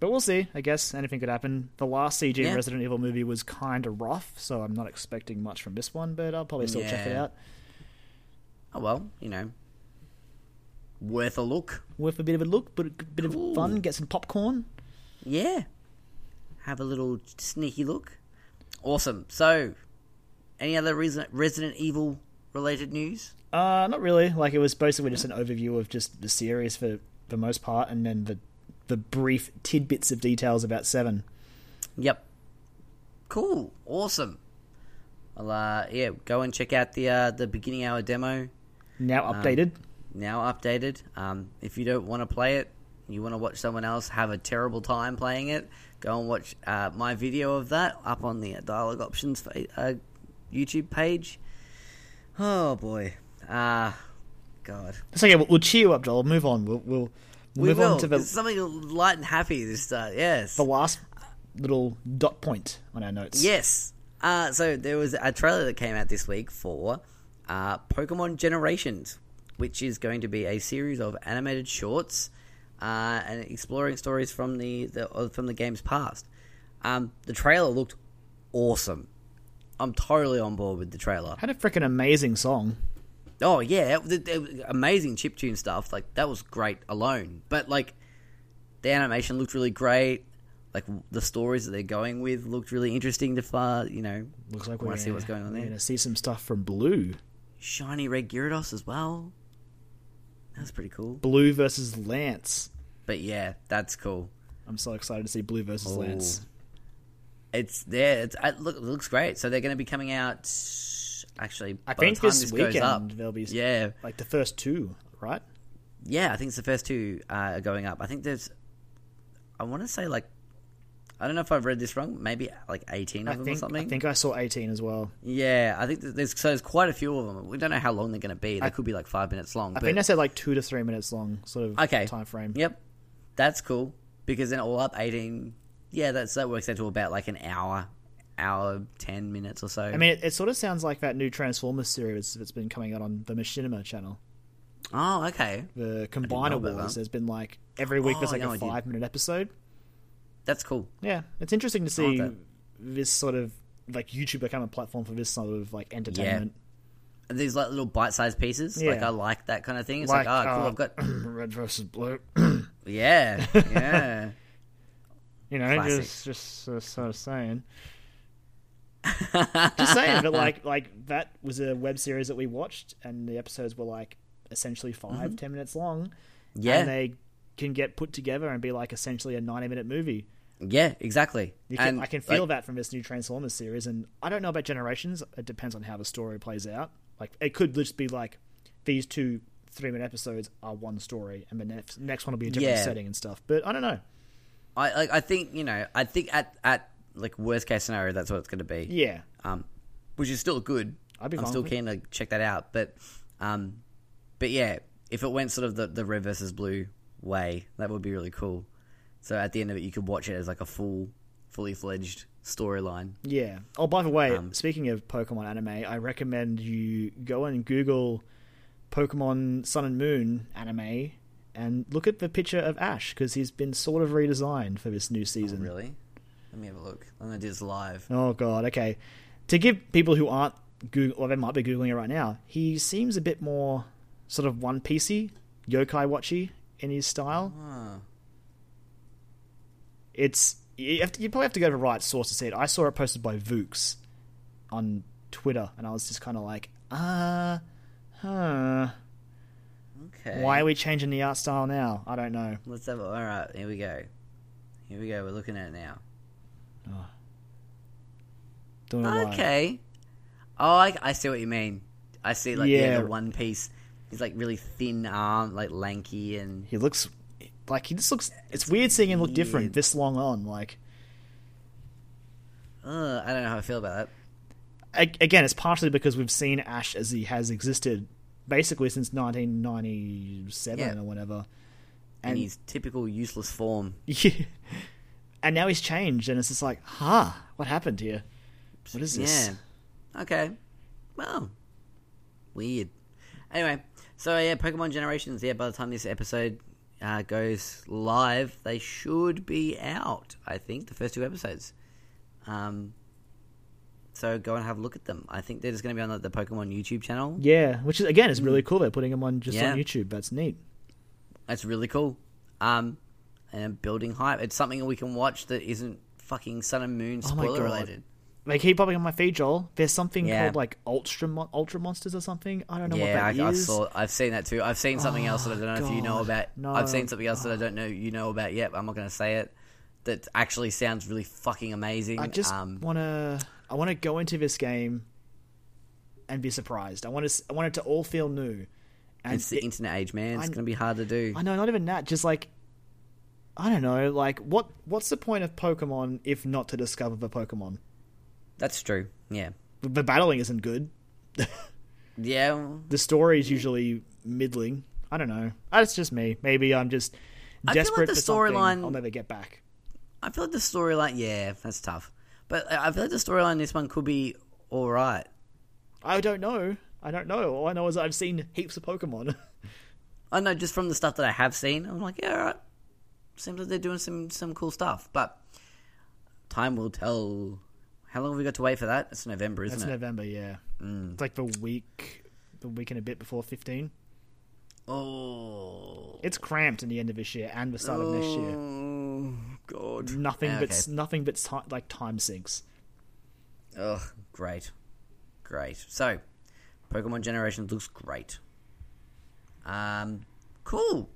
But we'll see. I guess anything could happen. The last CG Yeah. Resident Evil movie was kind of rough, so I'm not expecting much from this one. But I'll probably still check it out. Oh well, you know, worth a look. Worth a bit of a look, but a bit of fun. Get some popcorn. Yeah, have a little sneaky look. Awesome. So, any other Resi- Resident Evil related news? Uh, not really. Like it was basically just an overview of just the series for the most part, and then the the brief tidbits of details about Seven. Yep. Cool. Awesome. Well, uh, yeah, go and check out the uh, the beginning hour demo. Now updated. Now updated. Um, if you don't want to play it, you want to watch someone else have a terrible time playing it, go and watch uh, my video of that up on the Dialogue Options fa- uh, YouTube page. Oh boy, ah, God, so yeah, we'll, we'll cheer you up, Joel. Move on. We'll we'll, we'll we move will. on to the It's something light and happy this start. Yes, the last little dot point on our notes. Yes. Uh, so there was a trailer that came out this week for uh, Pokemon Generations, which is going to be a series of animated shorts uh, and exploring stories from the, the from the game's past. Um, the trailer looked awesome. I'm totally on board with the trailer. Had a freaking amazing song. Oh yeah, it- it- it- amazing chiptune stuff. Like that was great alone. But like the animation looked really great. Like the stories that they're going with looked really interesting to far. You know, Looks like we're gonna see what's going on there. We're going to see some stuff from Blue. Shiny red Gyarados as well. That's pretty cool. Blue versus Lance. But yeah, that's cool. I'm so excited to see Blue versus Oh. Lance. It's there. It's, it, look, it looks great. So they're going to be coming out. Actually, I think this, this weekend up, there'll be yeah, like the first two, right? yeah. I think it's the first two uh, are going up. I think there's. I want to say like, I don't know if I've read this wrong. Maybe like eighteen of I them think or something. I think I saw 18 as well. Yeah, I think there's so there's quite a few of them. We don't know how long they're going to be. They I- could be like five minutes long. I but think they said like two to three minutes long, sort of Okay. time frame. Yep, that's cool because then all up eighteen. Yeah, that's that works out to about like an hour, hour ten minutes or so. I mean, it, it sort of sounds like that new Transformers series that's been coming out on the Machinima channel. oh okay, The Combiner Wars. There's been like every week there's Oh, like no, a I five minute episode. That's cool. Yeah, it's interesting to I like see this sort of like YouTube become a platform for this sort of like entertainment. And These like little bite-sized pieces. Like I like that kind of thing. It's like, Like, oh, cool. uh, I've got Red versus Blue. yeah, yeah. You know, Classic. just just uh, sort of saying. just saying, but like like that was a web series that we watched, and the episodes were like essentially 5 ten minutes long. Mm-hmm. Yeah. and they can get put together and be like essentially a ninety minute movie. Yeah, exactly. You can, I can feel like, that from this new Transformers series, and I don't know about Generations. It depends on how the story plays out. Like it could just be like these two three minute episodes are one story, and the next next one will be a different Yeah. setting and stuff. But I don't know. I like. I think you know. I think at at like worst case scenario, that's what it's going to be. Yeah, um, which is still good. I'd be I'm still keen to check that out, but um, but yeah, if it went sort of the, the red versus blue way, that would be really cool. So at the end of it, you could watch it as like a full, fully fledged storyline. Yeah. Oh, by the way, Um, speaking of Pokemon anime, I recommend you go and Google Pokemon Sun and Moon anime and look at the picture of Ash because he's been sort of redesigned for this new season. Oh, Really? Let me have a look. I'm gonna do this live. Oh god, okay. To give people who aren't Google, or they might be googling it right now, he seems a bit more sort of One Piecey, yokai watchy in his style. Ah. It's you, have to, you probably have to go to the right source to see it. I saw it posted by Vooks on Twitter, and I was just kind of like, uh, huh. Okay. Why are we changing the art style now? I don't know. Let's have. A, all right. Here we go. Here we go. We're looking at it now. Don't know why. Okay. Oh, I, I see what you mean. I see, like, yeah, Yeah. the one piece. He's like really thin arm, like lanky, and He looks like he just looks. It's weird seeing him look different this long on. Like uh, I don't know how I feel about that. again, it's partially because we've seen Ash as he has existed basically since 1997 Yeah. or whatever, And and his typical useless form. yeah, and now he's changed, and it's just like, huh, what happened here? What is this? Yeah. Okay. Well, weird. Anyway, so yeah, Pokemon Generations. Yeah, by the time this episode uh, goes live, they should be out. I think the first two episodes. Um. So go and have a look at them. I think they're just going to be on the, the Pokemon YouTube channel. Yeah, which is again is really cool. They're putting them on just Yeah. on YouTube. That's neat. That's really cool. Um, and building hype. It's something we can watch that isn't fucking Sun and Moon Oh spoiler God. related. They keep popping on my feed, Joel. There's something Yeah. called like Ultra Mon- Ultra Monsters or something. I don't know yeah, what that I, I've saw, I've seen that too. I've seen something else that I don't know if you know about. no. I've seen something else that I don't know you know about yet. I'm not going to say it. That actually sounds really fucking amazing. I just um, want to. I want to go into this game and be surprised. I want to. I want it to all feel new. And it's the it- internet age, man. It's going to be hard to do. I know, not even that. Just like I don't know. Like what? What's the point of Pokemon if not to discover the Pokemon? That's true. Yeah, The battling isn't good. yeah. The story is usually middling. I don't know. Ah, that's just me. Maybe I'm just feel like desperate the for something storyline- I'll never get back. I feel like the storyline. Yeah, that's tough. But I feel like the storyline in this one could be all right. I don't know. I don't know. All I know is I've seen heaps of Pokemon. I know just from the stuff that I have seen, I'm like, yeah, all right. Seems like they're doing some some cool stuff, but time will tell. How long have we got to wait for that? It's November, isn't That's it? November, yeah. Mm. It's like the week, the week and a bit before 15. Oh, It's cramped in the end of this year and the start of next year. Oh God, Nothing Yeah, but okay. nothing but ti like time sinks. Oh, great, great. So, Pokemon Generations looks great. Um, cool.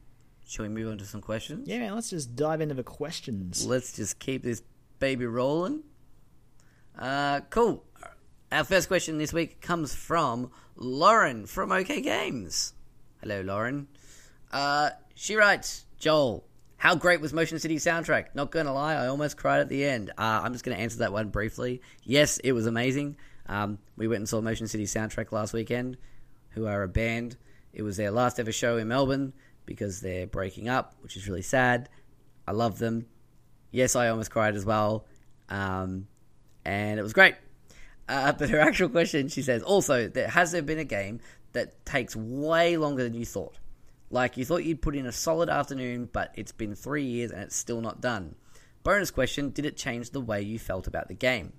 Shall we move on to some questions? Yeah, man. Let's just dive into the questions. Let's just keep this baby rolling. Uh, cool. Our first question this week comes from Lauren from OK Games. Hello, Lauren. Uh, she writes, Joel, how great was Motion City soundtrack? Not gonna lie, I almost cried at the end. Uh, I'm just gonna answer that one briefly. Yes, it was amazing. Um, we went and saw Motion City soundtrack last weekend, who are a band. It was their last ever show in Melbourne because they're breaking up, which is really sad. I love them. Yes, I almost cried as well. Um, and it was great. Uh, but her actual question, she says, also, there, has there been a game that takes way longer than you thought? Like you thought you'd put in a solid afternoon, but it's been three years and it's still not done. Bonus question: Did it change the way you felt about the game?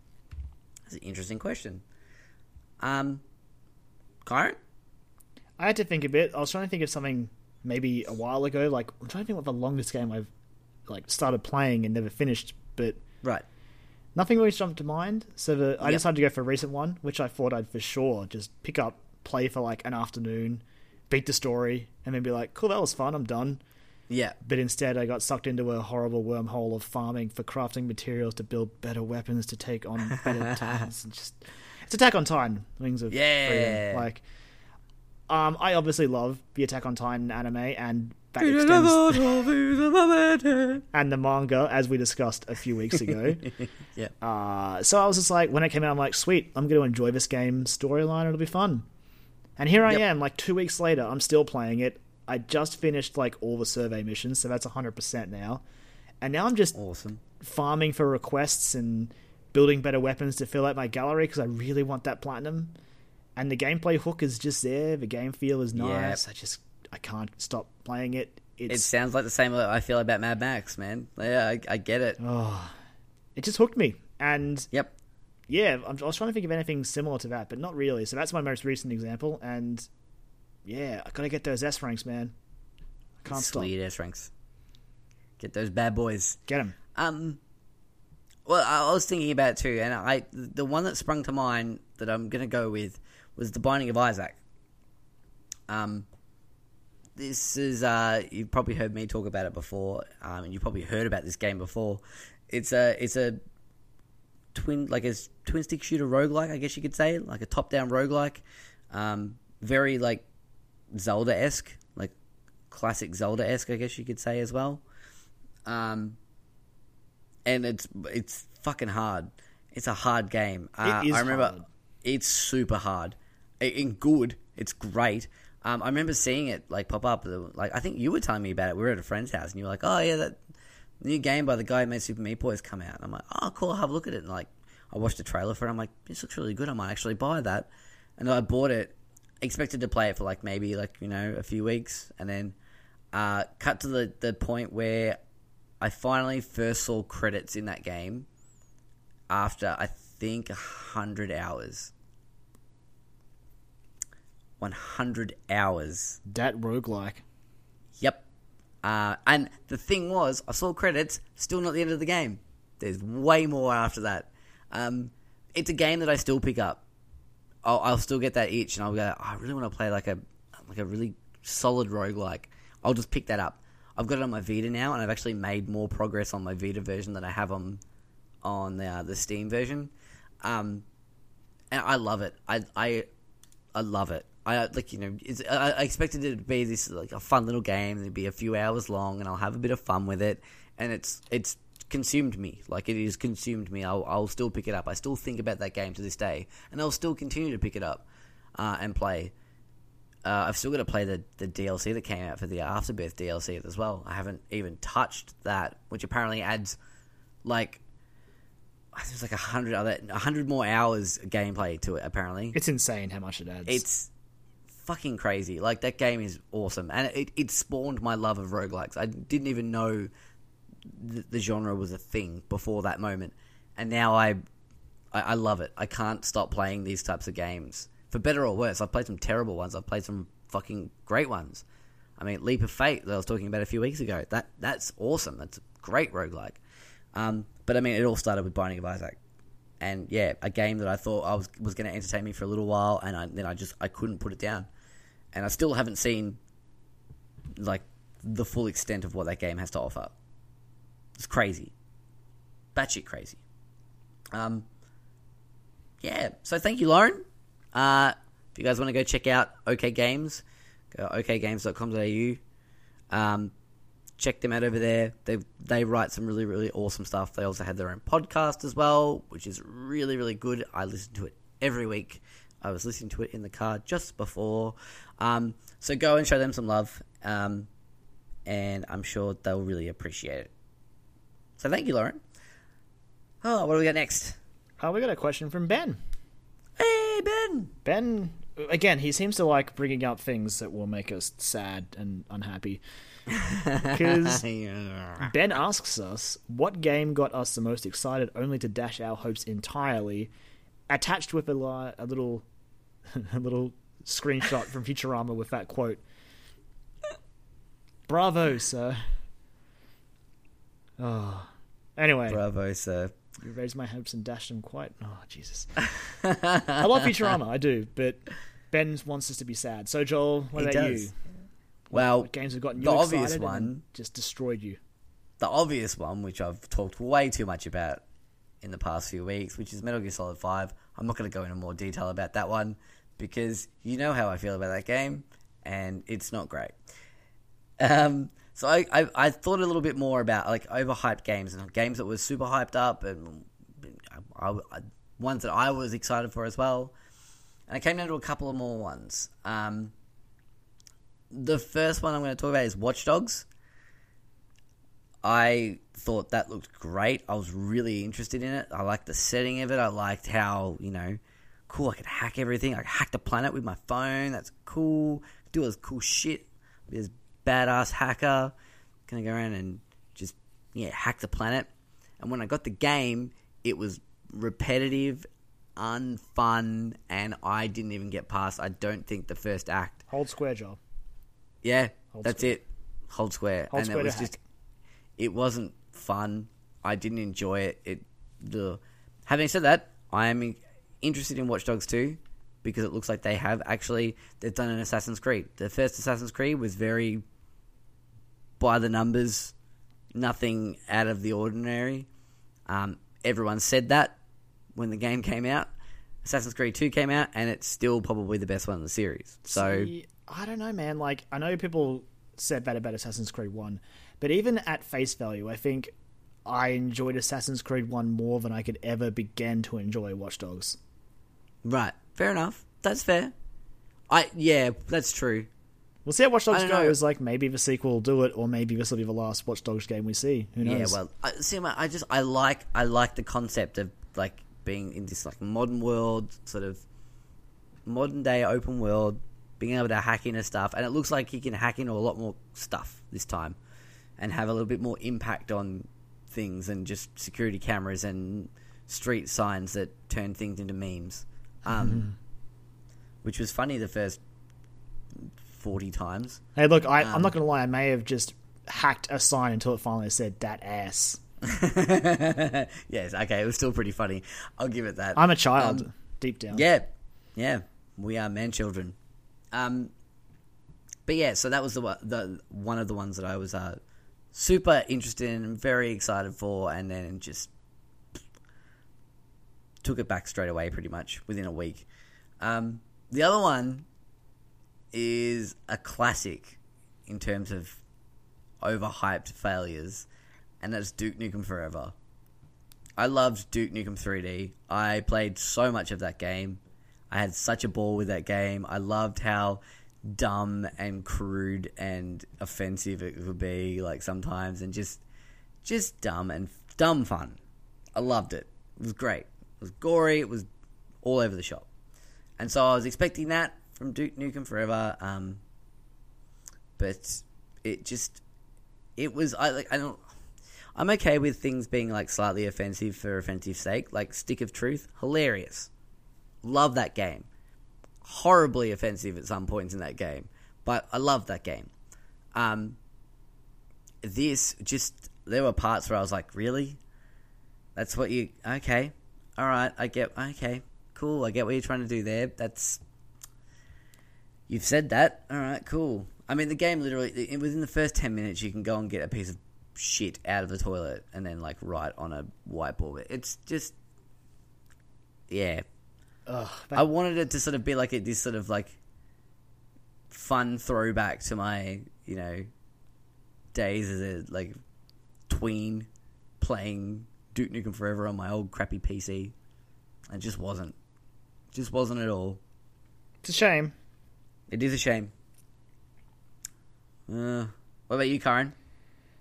That's an interesting question. Um, Kyron, I had to think a bit. I was trying to think of something maybe a while ago. Like I'm trying to think what the longest game I've like started playing and never finished, but right? Nothing really jumped to mind. So the, I Yep. decided to go for a recent one, which I thought I'd for sure just pick up, play for like an afternoon, beat the story, and then be like, "Cool, that was fun. I'm done." Yeah, But instead, I got sucked into a horrible wormhole of farming for crafting materials to build better weapons to take on better titans. And just it's Attack on Titan, Wings of Yeah. Freedom. Like, um, I obviously love the Attack on Titan anime, and that extends and the manga, as we discussed a few weeks ago. yeah, Uh, so I was just like, when it came out, I'm like, sweet, I'm going to enjoy this game storyline. It'll be fun. And here I Yep. am, like two weeks later, I'm still playing it. I just finished like all the survey missions, so that's 100% now. And now I'm just Awesome. farming for requests and building better weapons to fill out my gallery because I really want that platinum. And the gameplay hook is just there. The game feel is nice. I just I can't stop playing it. It sounds like the same way I feel about Mad Max, man. Yeah, I, I get it. oh, it just hooked me. And Yep. yeah, I'm, I was trying to think of anything similar to that, but not really. So that's my most recent example. And yeah, I gotta get those S ranks, man. I can't stop. S ranks. Get those bad boys. Get them. Um, well, I was thinking about too, and I the one that sprung to mind that I'm gonna go with was the Binding of Isaac. Um, this is uh, you've probably heard me talk about it before, um, and you've probably heard about this game before. It's a it's a twin like a twin stick shooter roguelike, I guess you could say, like a top down roguelike. Um, very like Zelda esque, like classic Zelda esque, I guess you could say as well. Um, and it's it's fucking hard. It's a hard game. Uh, is I remember hard. it's super hard. In good, it's great. Um, I remember seeing it like pop up. Like I think you were telling me about it. We were at a friend's house, and you were like, "Oh yeah, that new game by the guy who made Super Meat Boy has come out." And I'm like, "Oh cool, I'll have a look at it." And like, I watched the trailer for it. I'm like, "This looks really good. I might actually buy that." And I bought it, expected to play it for like maybe like you know a few weeks, and then uh, cut to the the point where I finally first saw credits in that game after I think hundred hours. One hundred hours. That roguelike. Yep. Uh, and the thing was, I saw credits, still not the end of the game. There's way more after that. Um, it's a game that I still pick up. I'll, I'll still get that itch, and I'll go. I really want to play like a like a really solid roguelike. I'll just pick that up. I've got it on my Vita now, and I've actually made more progress on my Vita version than I have on on the uh, the Steam version. Um, and I love it. I I I love it. I uh, like you know it's, I, I expected it to be this like a fun little game. It'd be a few hours long, and I'll have a bit of fun with it. And it's it's consumed me. Like it has consumed me. I'll I'll still pick it up. I still think about that game to this day, and I'll still continue to pick it up uh, and play. Uh, I've still got to play the, the DLC that came out for the Afterbirth DLC as well. I haven't even touched that, which apparently adds like I think it's like a hundred other a hundred more hours of gameplay to it. Apparently, It's insane how much it adds. it's fucking crazy. Like that game is awesome, and it, it spawned my love of roguelikes. I didn't even know the, the genre was a thing before that moment, and now I, I I love it. I can't stop playing these types of games for better or worse. I've played some terrible ones. I've played some fucking great ones. I mean, Leap of Fate that I was talking about a few weeks ago. That that's awesome. That's a great roguelike. Um, but I mean, it all started with Binding of Isaac, and yeah, a game that I thought I was was going to entertain me for a little while, and I, then I just I couldn't put it down, and I still haven't seen like the full extent of what that game has to offer. It's crazy, batshit crazy. Um, yeah. So thank you, Lauren. Uh, if you guys want to go check out OK Games, go okgames.com.au. Um, check them out over there. They they write some really really awesome stuff. They also have their own podcast as well, which is really really good. I listen to it every week. I was listening to it in the car just before. Um, so go and show them some love, um, and I'm sure they'll really appreciate it. So thank you, Lauren. Oh, what do we got next? oh, we got a question from Ben. Hey Ben. Ben, again, he seems to like bringing up things that will make us sad and unhappy. Because Ben asks us, what game got us the most excited only to dash our hopes entirely? Attached with a, li- a little, a little screenshot from Futurama with that quote. Bravo, sir. Oh. Anyway, Bravo, sir. you raised my hopes and dashed them quite. Oh, Jesus. I love Futurama, I do, but Ben wants us to be sad. So, Joel, what He about does. you? Well, What games have gotten you the obvious one- just destroyed you? the obvious one, which I've talked way too much about in the past few weeks, which is Metal Gear Solid 5. I'm not going to go into more detail about that one because you know how I feel about that game, and it's not great. Um, so I, I, I thought a little bit more about like overhyped games and games that were super hyped up and I, I, ones that I was excited for as well. and I came down to a couple of more ones. Um, the first one I'm going to talk about is Watch Dogs. I thought that looked great. I was really interested in it. I liked the setting of it. I liked how, you know, cool, I could hack everything. I could hack the planet with my phone. That's cool. Do all this cool shit. Be this badass hacker. Gonna go around and just, yeah, hack the planet. And when I got the game, it was repetitive, unfun, and I didn't even get past, I don't think, the first act. Hold square job. Yeah, Hold that's square. it. Hold square. Hold and square it was hack. just it wasn't fun. I didn't enjoy it. It the having said that, I am interested in Watch Dogs 2 because it looks like they have actually they've done an Assassin's Creed. The first Assassin's Creed was very by the numbers, nothing out of the ordinary. Um, everyone said that when the game came out. Assassin's Creed 2 came out, and it's still probably the best one in the series. So, See, I don't know, man. Like, I know people said that about Assassin's Creed 1, but even at face value, I think I enjoyed Assassin's Creed 1 more than I could ever begin to enjoy Watch Dogs. right, fair enough. That's fair. I yeah, that's true. We'll see how Watch Dogs goes. Like, maybe the sequel will do it, or maybe this will be the last Watch Dogs game we see. Who knows? Yeah, well, I, see, I I just I like I like the concept of like being in this like modern world, sort of modern day open world, being able to hack into stuff, and it looks like he can hack into a lot more stuff this time, and have a little bit more impact on things than just security cameras and street signs that turn things into memes, um, which was funny the first forty times. Hey, look, I, Um, I'm not going to lie. I may have just hacked a sign until it finally said "that ass." yes, okay, it was still pretty funny. I'll give it that. I'm a child, Um, deep down. Yeah, yeah, we are man children. Um, but yeah, so that was the one- the one of the ones that I was uh, super interested in, and very excited for, and then just took it back straight away, pretty much within a week. Um, the other one is a classic in terms of overhyped failures, and that's Duke Nukem Forever. I loved Duke Nukem 3D. I played so much of that game. I had such a ball with that game. I loved how dumb and crude and offensive it could be, like sometimes, and just, just dumb and dumb fun. I loved it. It was great. It was gory. It was all over the shop, and so I was expecting that from Duke Nukem Forever. Um, but it just, it was. I like. I don't. I'm okay with things being like slightly offensive for offensive sake, like Stick of Truth, hilarious. Love that game. Horribly offensive at some points in that game, but I love that game. Um, this just there were parts where I was like, really? That's what you okay? All right, I get okay, cool. I get what you're trying to do there. That's you've said that. All right, cool. I mean, the game literally within the first ten minutes, you can go and get a piece of shit out of the toilet and then like write on a whiteboard. It's just yeah. Ugh, I wanted it to sort of be like a, this sort of like fun throwback to my you know days as a like tween playing Duke Nukem Forever on my old crappy PC. It just wasn't. Just wasn't at all. it's a shame. It is a shame. Uh, what about you, Kyron?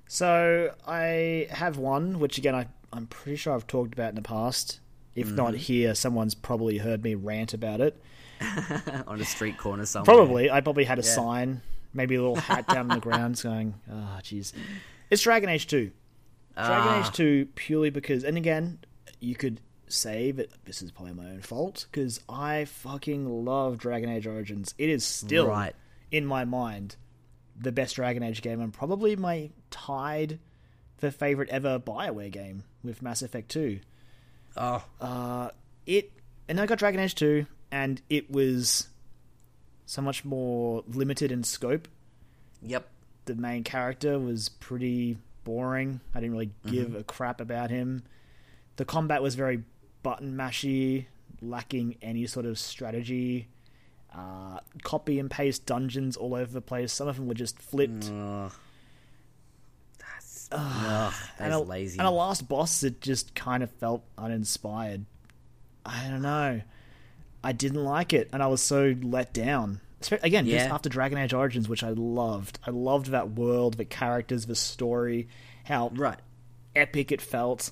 So I have one, which again I I'm pretty sure I've talked about in the past. If not Mm-hmm. here, someone's probably heard me rant about it. on a street corner somewhere. Probably, I probably had a Yeah. sign, maybe a little hat down on the ground, going, "Ah, jeez." It's Dragon Age Two. Dragon Ah. Age Two purely because, and again, you could say that this is probably my own fault because I fucking love Dragon Age Origins. It is still Right. in my mind the best Dragon Age game and probably my tied for favorite ever Bioware game with Mass Effect Two. Oh, Uh, it and I got Dragon Age 2 and it was so much more limited in scope. yep. The main character was pretty boring. I didn't really give a crap about him. The combat was very button mashy, lacking any sort of strategy. Uh, copy and paste dungeons all over the place. Some of them were just flipped. Ugh. That's, ugh, and that's a, lazy. And a last boss that just kind of felt uninspired. I don't know. I didn't like it, and I was so let down. Again, just after Dragon Age Origins, which I loved. I loved that world, the characters, the story, how Right. epic it felt,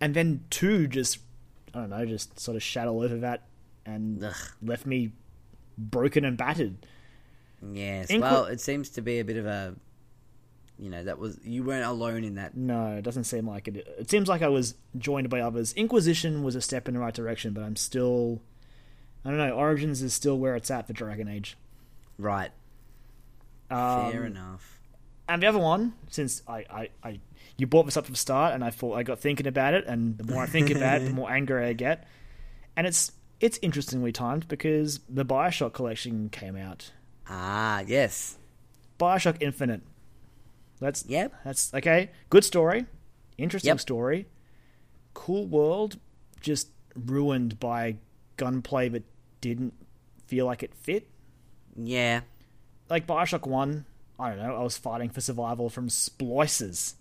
and then two just I don't know, just sort of shat all over that and Ugh. left me broken and battered. Yes. Inqui- well, it seems to be a bit of a. You know, that was you weren't alone in that. No, it doesn't seem like it. It seems like I was joined by others. Inquisition was a step in the right direction, but I'm still. I don't know. Origins is still where it's at for Dragon Age. Right. Um, Fair enough. And the other one, since I, I, I, you brought this up from the start, and I thought I got thinking about it, and the more I think about it, the more angry I get. And it's it's interestingly timed because the Bioshock collection came out. Ah, yes. Bioshock Infinite. That's Yep. That's okay. Good story, interesting Yep. story, cool world. Just ruined by gunplay that didn't feel like it fit. Yeah. Like Bioshock One, I don't know. I was fighting for survival from splicers.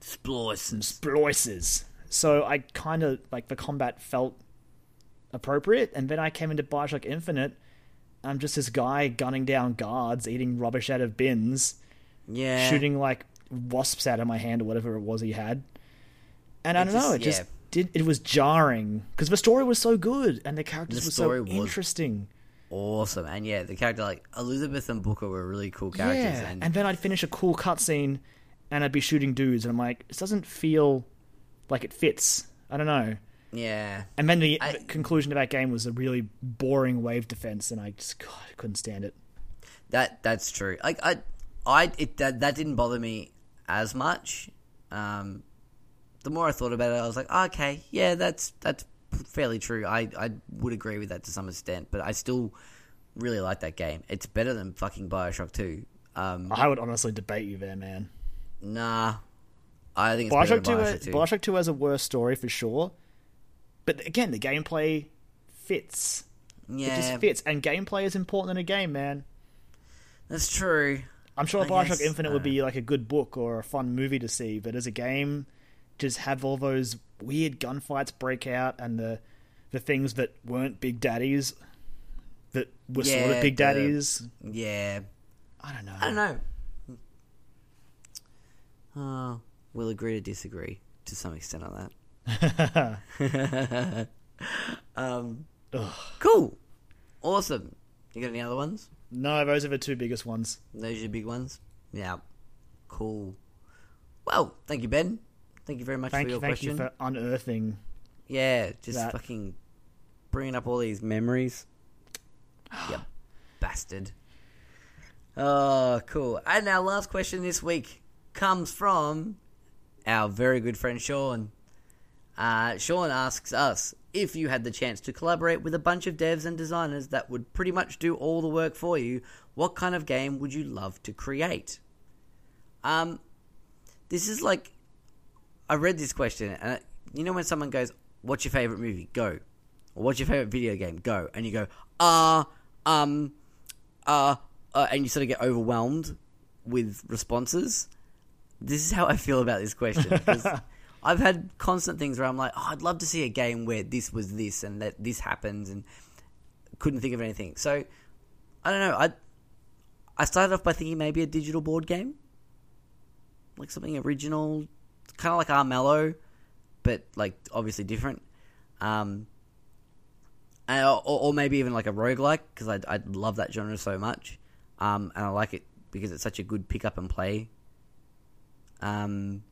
Sploices. Splicers. So I kind of like the combat felt appropriate, and then I came into Bioshock Infinite. I'm just this guy gunning down guards, eating rubbish out of bins, Yeah. shooting like wasps out of my hand or whatever it was he had. And I It don't know, it just- just did. It was jarring because the story was so good and the characters The were so interesting. Awesome. And yeah, the character like Elizabeth and Booker were really cool characters. Yeah, And, and then I'd finish a cool cutscene, and I'd be shooting dudes, and I'm like, this doesn't feel like it fits. I don't know. yeah. And then the, I- conclusion of that game was a really boring wave defense, and I just God, I couldn't stand it. That that's true. Like I, I it that that didn't bother me as much. Um, the more I thought about it, I was like, "Oh, okay, yeah, that's that's fairly true. I I would agree with that to some extent, but I still really like that game. It's better than fucking Bioshock Two. Um, I would honestly debate you there, man. nah, I think it's better Bioshock Bioshock Two. Bioshock Two has a worse story for sure, but again, the gameplay fits. It yeah, just fits, and gameplay is important in a game, man. that's true. I'm sure I Bioshock guess, Infinite would uh, be like a good book or a fun movie to see, but as a game, just have all those weird gunfights break out and the the things that weren't Big Daddies that were sort of Big the- Daddies. Yeah, I don't know. I don't know. Uh, we'll agree to disagree to some extent on that. um, cool, awesome. You got any other ones? No, those are the two biggest ones. Those are the big ones. Yeah, cool. Well, thank you, Ben. Thank you very much Thank for you, your thank question. you for unearthing. Yeah, just that. fucking bringing up all these memories. yep, bastard. Oh, cool. And our last question this week comes from our very good friend Sean. Uh, Sean asks us if you had the chance to collaborate with a bunch of devs and designers that would pretty much do all the work for you, what kind of game would you love to create? Um, this is like I read this question, and I- you know when someone goes, "What's your favorite movie?" Go, or "What's your favorite video game?" Go, and you go, "Ah, um, uh, uh," and you sort of get overwhelmed with responses. This is how I feel about this question I've had constant things where I'm like, "Oh, I'd love to see a game where this was this and that this happens," and couldn't think of anything. So I don't know. I I started off by thinking maybe a digital board game, like something original, kind of like Armello, but like obviously different. Um, or, or maybe even like a roguelike because I I love that genre so much, um, and I like it because it's such a good pick up and play. Um,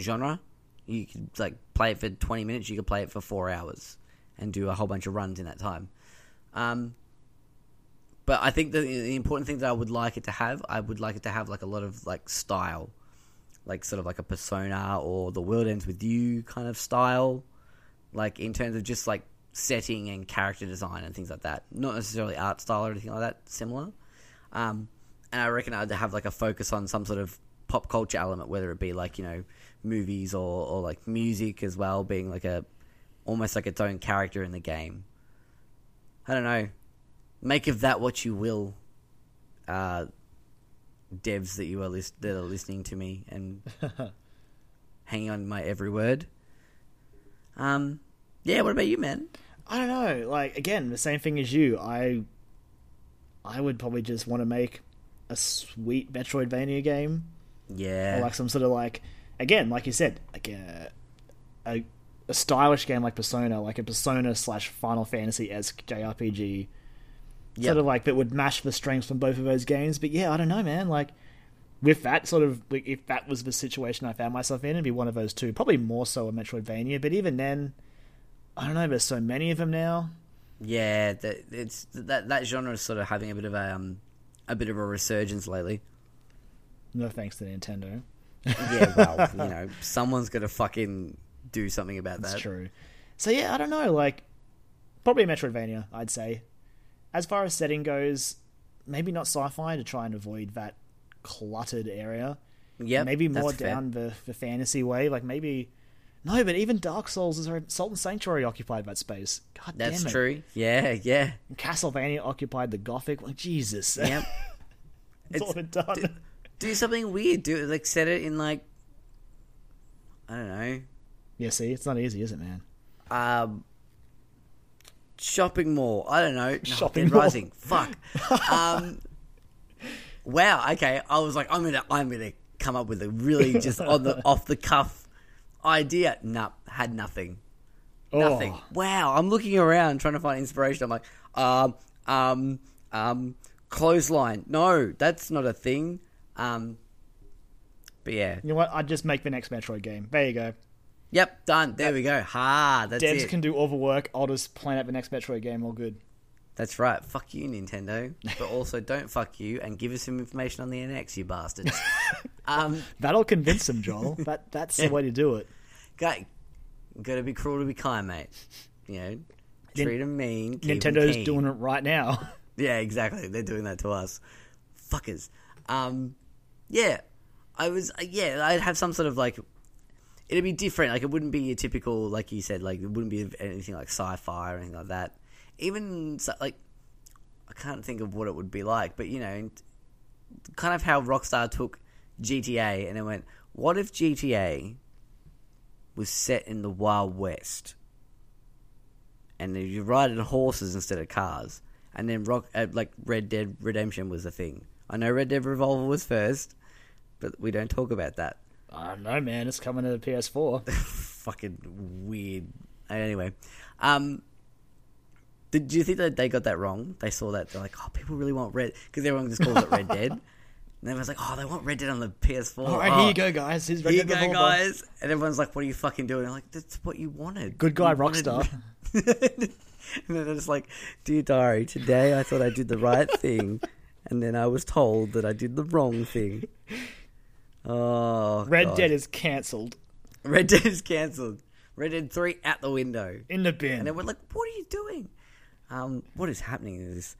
genre, you could like play it for twenty minutes. You could play it for four hours and do a whole bunch of runs in that time. Um, but I think the, the important thing that I would like it to have, I would like it to have like a lot of like style, like sort of like a persona or the world ends with you kind of style, like in terms of just like setting and character design and things like that. Not necessarily art style or anything like that. Similar, um, and I reckon I'd have like a focus on some sort of pop culture element, whether it be like you know movies or or like music as well, being like a almost like its own character in the game. I don't know. Make of that what you will, uh, devs that you are lis- that are listening to me and hanging on my every word. Um, yeah. What about you, man? I don't know. Like again, the same thing as you. I I would probably just want to make a sweet Metroidvania game, Yeah. or like some sort of like again, like you said, like a a, a stylish game like Persona, like a Persona slash Final Fantasy esque JRPG, Yep. sort of like that would mash the strengths from both of those games. But yeah, I don't know, man. Like with that sort of like, if that was the situation I found myself in, it'd be one of those two. Probably more so a Metroidvania, but even then, I don't know. There's so many of them now. Yeah, that it's that that genre is sort of having a bit of a um a bit of a resurgence lately. No thanks to Nintendo. Yeah, well, you know, someone's got to fucking do something about that. That's true. So yeah, I don't know. Like probably Metroidvania, I'd say. As far as setting goes, maybe not sci-fi to try and avoid that cluttered area. Yeah, maybe more down the, the fantasy way. Like maybe no, but even Dark Souls is Salt and Sanctuary occupied that space. God That's damn it. true. Yeah, yeah. Castlevania occupied the Gothic. Like Jesus, Yep. it's, all been done. Do, something weird. Do it like set it in like I don't know. yeah, see, it's not easy, is it, man? Um, shopping mall. I don't know. No, Shopping Dead mall. Rising. Fuck. Um, wow. Okay. I was like, I'm gonna, I'm gonna come up with a really just on the off the cuff idea. Nah, had nothing. Nothing. Oh. Wow. I'm looking around trying to find inspiration. I'm like, um, um, um, clothesline. No, that's not a thing. Um, but yeah. You know what? I'd just make the next Metroid game. There you go. Yep. Done. There we go. Ha. That's Devs it. can do all the work. I'll just plan out the next Metroid game. All good. That's right. Fuck you, Nintendo. But also, don't fuck you and give us some information on the NX, you bastards. um, That'll convince them, Joel. that that's the way to do it. got, gotta be cruel to be kind, mate. You know, treat them mean. Nintendo's keen. doing it right now. Yeah, exactly. They're doing that to us, fuckers. Um, yeah, I was. uh, Yeah, I'd have some sort of like. It'd be different. Like it wouldn't be a typical, like you said, like it wouldn't be anything like sci-fi or anything like that. Even like, I can't think of what it would be like, but you know, kind of how Rockstar took GTA and then went, "What if GTA was set in the Wild West?" and you ride on horses instead of cars. And then rock uh, like Red Dead Redemption was a thing. I know Red Dead Revolver was first, but we don't talk about that. I don't know, man. It's coming to the PS4. Fucking weird. Anyway, um, did you think that they got that wrong? They saw that they're like, oh, people really want Red because everyone just calls it Red Dead. And everyone's like, oh, they want Red Dead on the PS4. All right, oh, here you go, guys. Here's Red Here you go, Revolver. guys. And everyone's like, what are you fucking doing? I'm like, that's what you wanted. Good guy, You wanted- Rockstar. and then it's like, dear diary, today I thought I did the right thing, and then I was told that I did the wrong thing. Oh, Red God. Dead is cancelled Red Dead is cancelled. Red Dead Three out the window, in the bin. and then we're like, what are you doing? Um, what is happening in this?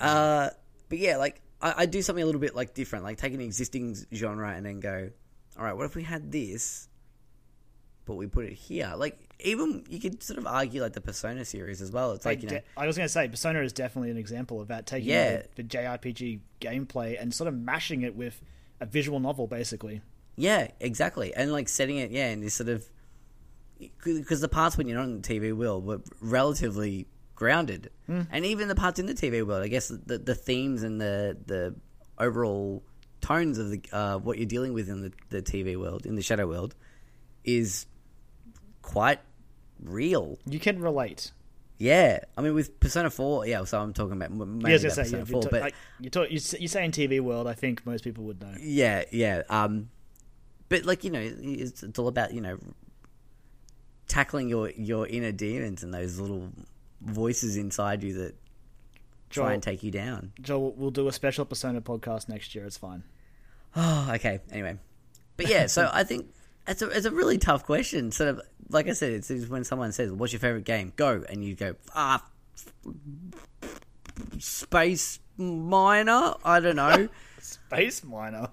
Uh, but yeah, like I, I do something a little bit like different, like take an existing genre and then go, all right, what if we had this, but we put it here? Like even you could sort of argue like the Persona series as well. It's like you know, I was going to say, Persona is definitely an example of that. Taking Yeah. the, the JRPG gameplay and sort of mashing it with a visual novel, basically. Yeah, exactly. And like setting it, yeah, in this sort of because the parts when you're not in the TV world were relatively grounded, and even the parts in the TV world, I guess the the themes and the the overall tones of the uh, what you're dealing with in the, the TV world, in the shadow world, is quite real. You can relate. Yeah, I mean with Persona Four, yeah. So I'm talking about mainly Yeah, about say, Persona yeah, Four, you but like, you talk, you, say in TV world, I think most people would know. Yeah, yeah. Um, but like you know, it's, it's all about you know tackling your your inner demons and those little voices inside you that try Joel- and take you down. Joel, we'll do a special Persona podcast next year. It's fine. Oh, okay. Anyway, but yeah, so I think it's a it's a really tough question. Sort of like I said, it's, it's when someone says, "What's your favorite game?" Go, and you go, "Ah, Space Miner." I don't know. Space Miner.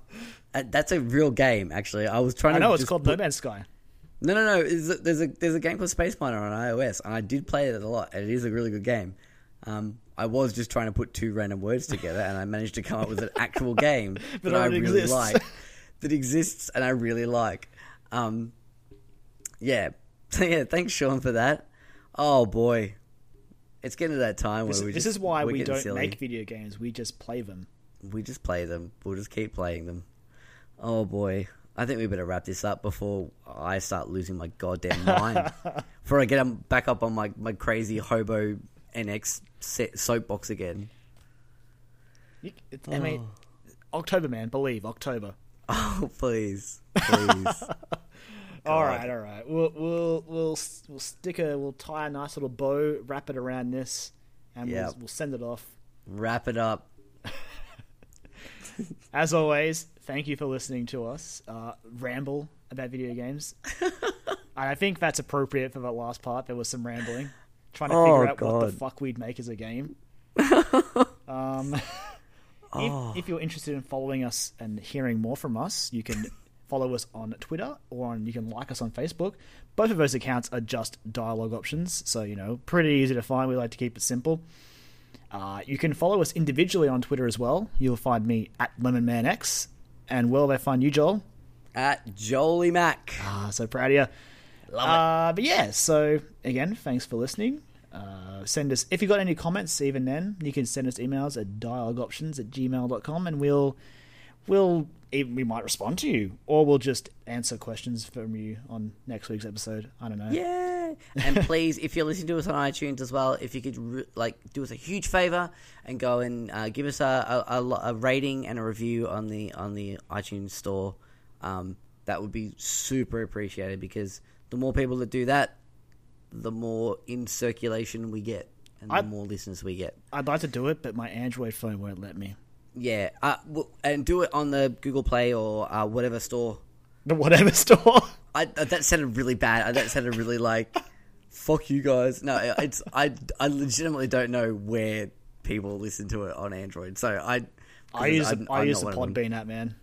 Uh, That's a real game, actually. I was trying I to. know it's called put- No Man's Sky. No, no, no. There's a, there's a there's a game called Space Miner on iOS, and I did play it a lot. And it is a really good game. Um, I was just trying to put two random words together, and I managed to come up with an actual game that I really exists. like, that exists, and I really like. Um, yeah. Yeah, thanks Sean for that. Oh boy, It's getting to that time This, where we this just, is why we don't silly. make video games. We just play them. We just play them. We'll just keep playing them. Oh boy. I think we better wrap this up before I start losing my goddamn mind. before I get back up on my, my crazy hobo NX set soapbox again. You, it, I mean, October, man. Believe October. Oh, please. Please. All right, all right. We'll we'll we'll we'll stick a we'll tie a nice little bow, wrap it around this, and Yep. we'll we'll send it off. Wrap it up. As always, thank you for listening to us uh, ramble about video games. and I think that's appropriate for that last part. There was some rambling, trying to Oh, figure out what the fuck we'd make as a game. um, Oh. if, if you're interested in following us and hearing more from us, you can follow us on Twitter or on, you can like us on Facebook. Both of those accounts are just dialogue options, so you know, pretty easy to find. We like to keep it simple. Uh, you can follow us individually on Twitter as well. You'll find me at LemonManX, and where will they find you, Joel? At Jolie Mac. Ah, so proud of you. Love Uh, but yeah, so again, thanks for listening. Uh, send us, if you got any comments, even then, you can send us emails at dialogueoptions at gmail.com and we'll, we'll, we might respond to you or we'll just answer questions from you on next week's episode. I don't know. Yeah. And please, if you're listening to us on iTunes as well, if you could re- like do us a huge favor and go and uh, give us a, a, a, a rating and a review on the on the iTunes store, um, that would be super appreciated because the more people that do that, the more in circulation we get and the I- more listeners we get. I'd like to do it, but my Android phone won't let me. Yeah, uh, w- and do it on the Google Play or uh, whatever store. The whatever store. I uh, that sounded really bad. Uh, That sounded really like fuck you guys. No, it's I I legitimately don't know where people listen to it on Android. So I I use, I use the one of them. Podbean app, man.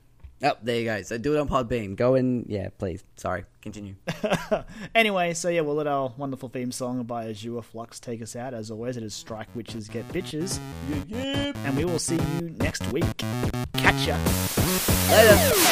Oh, there you go. So do it on Podbean. Go and yeah, please. Sorry, continue. anyway, so yeah, we'll let our wonderful theme song by Azure Flux take us out. As always, it is Strike Witches Get Bitches, and we will see you next week. Catch ya later.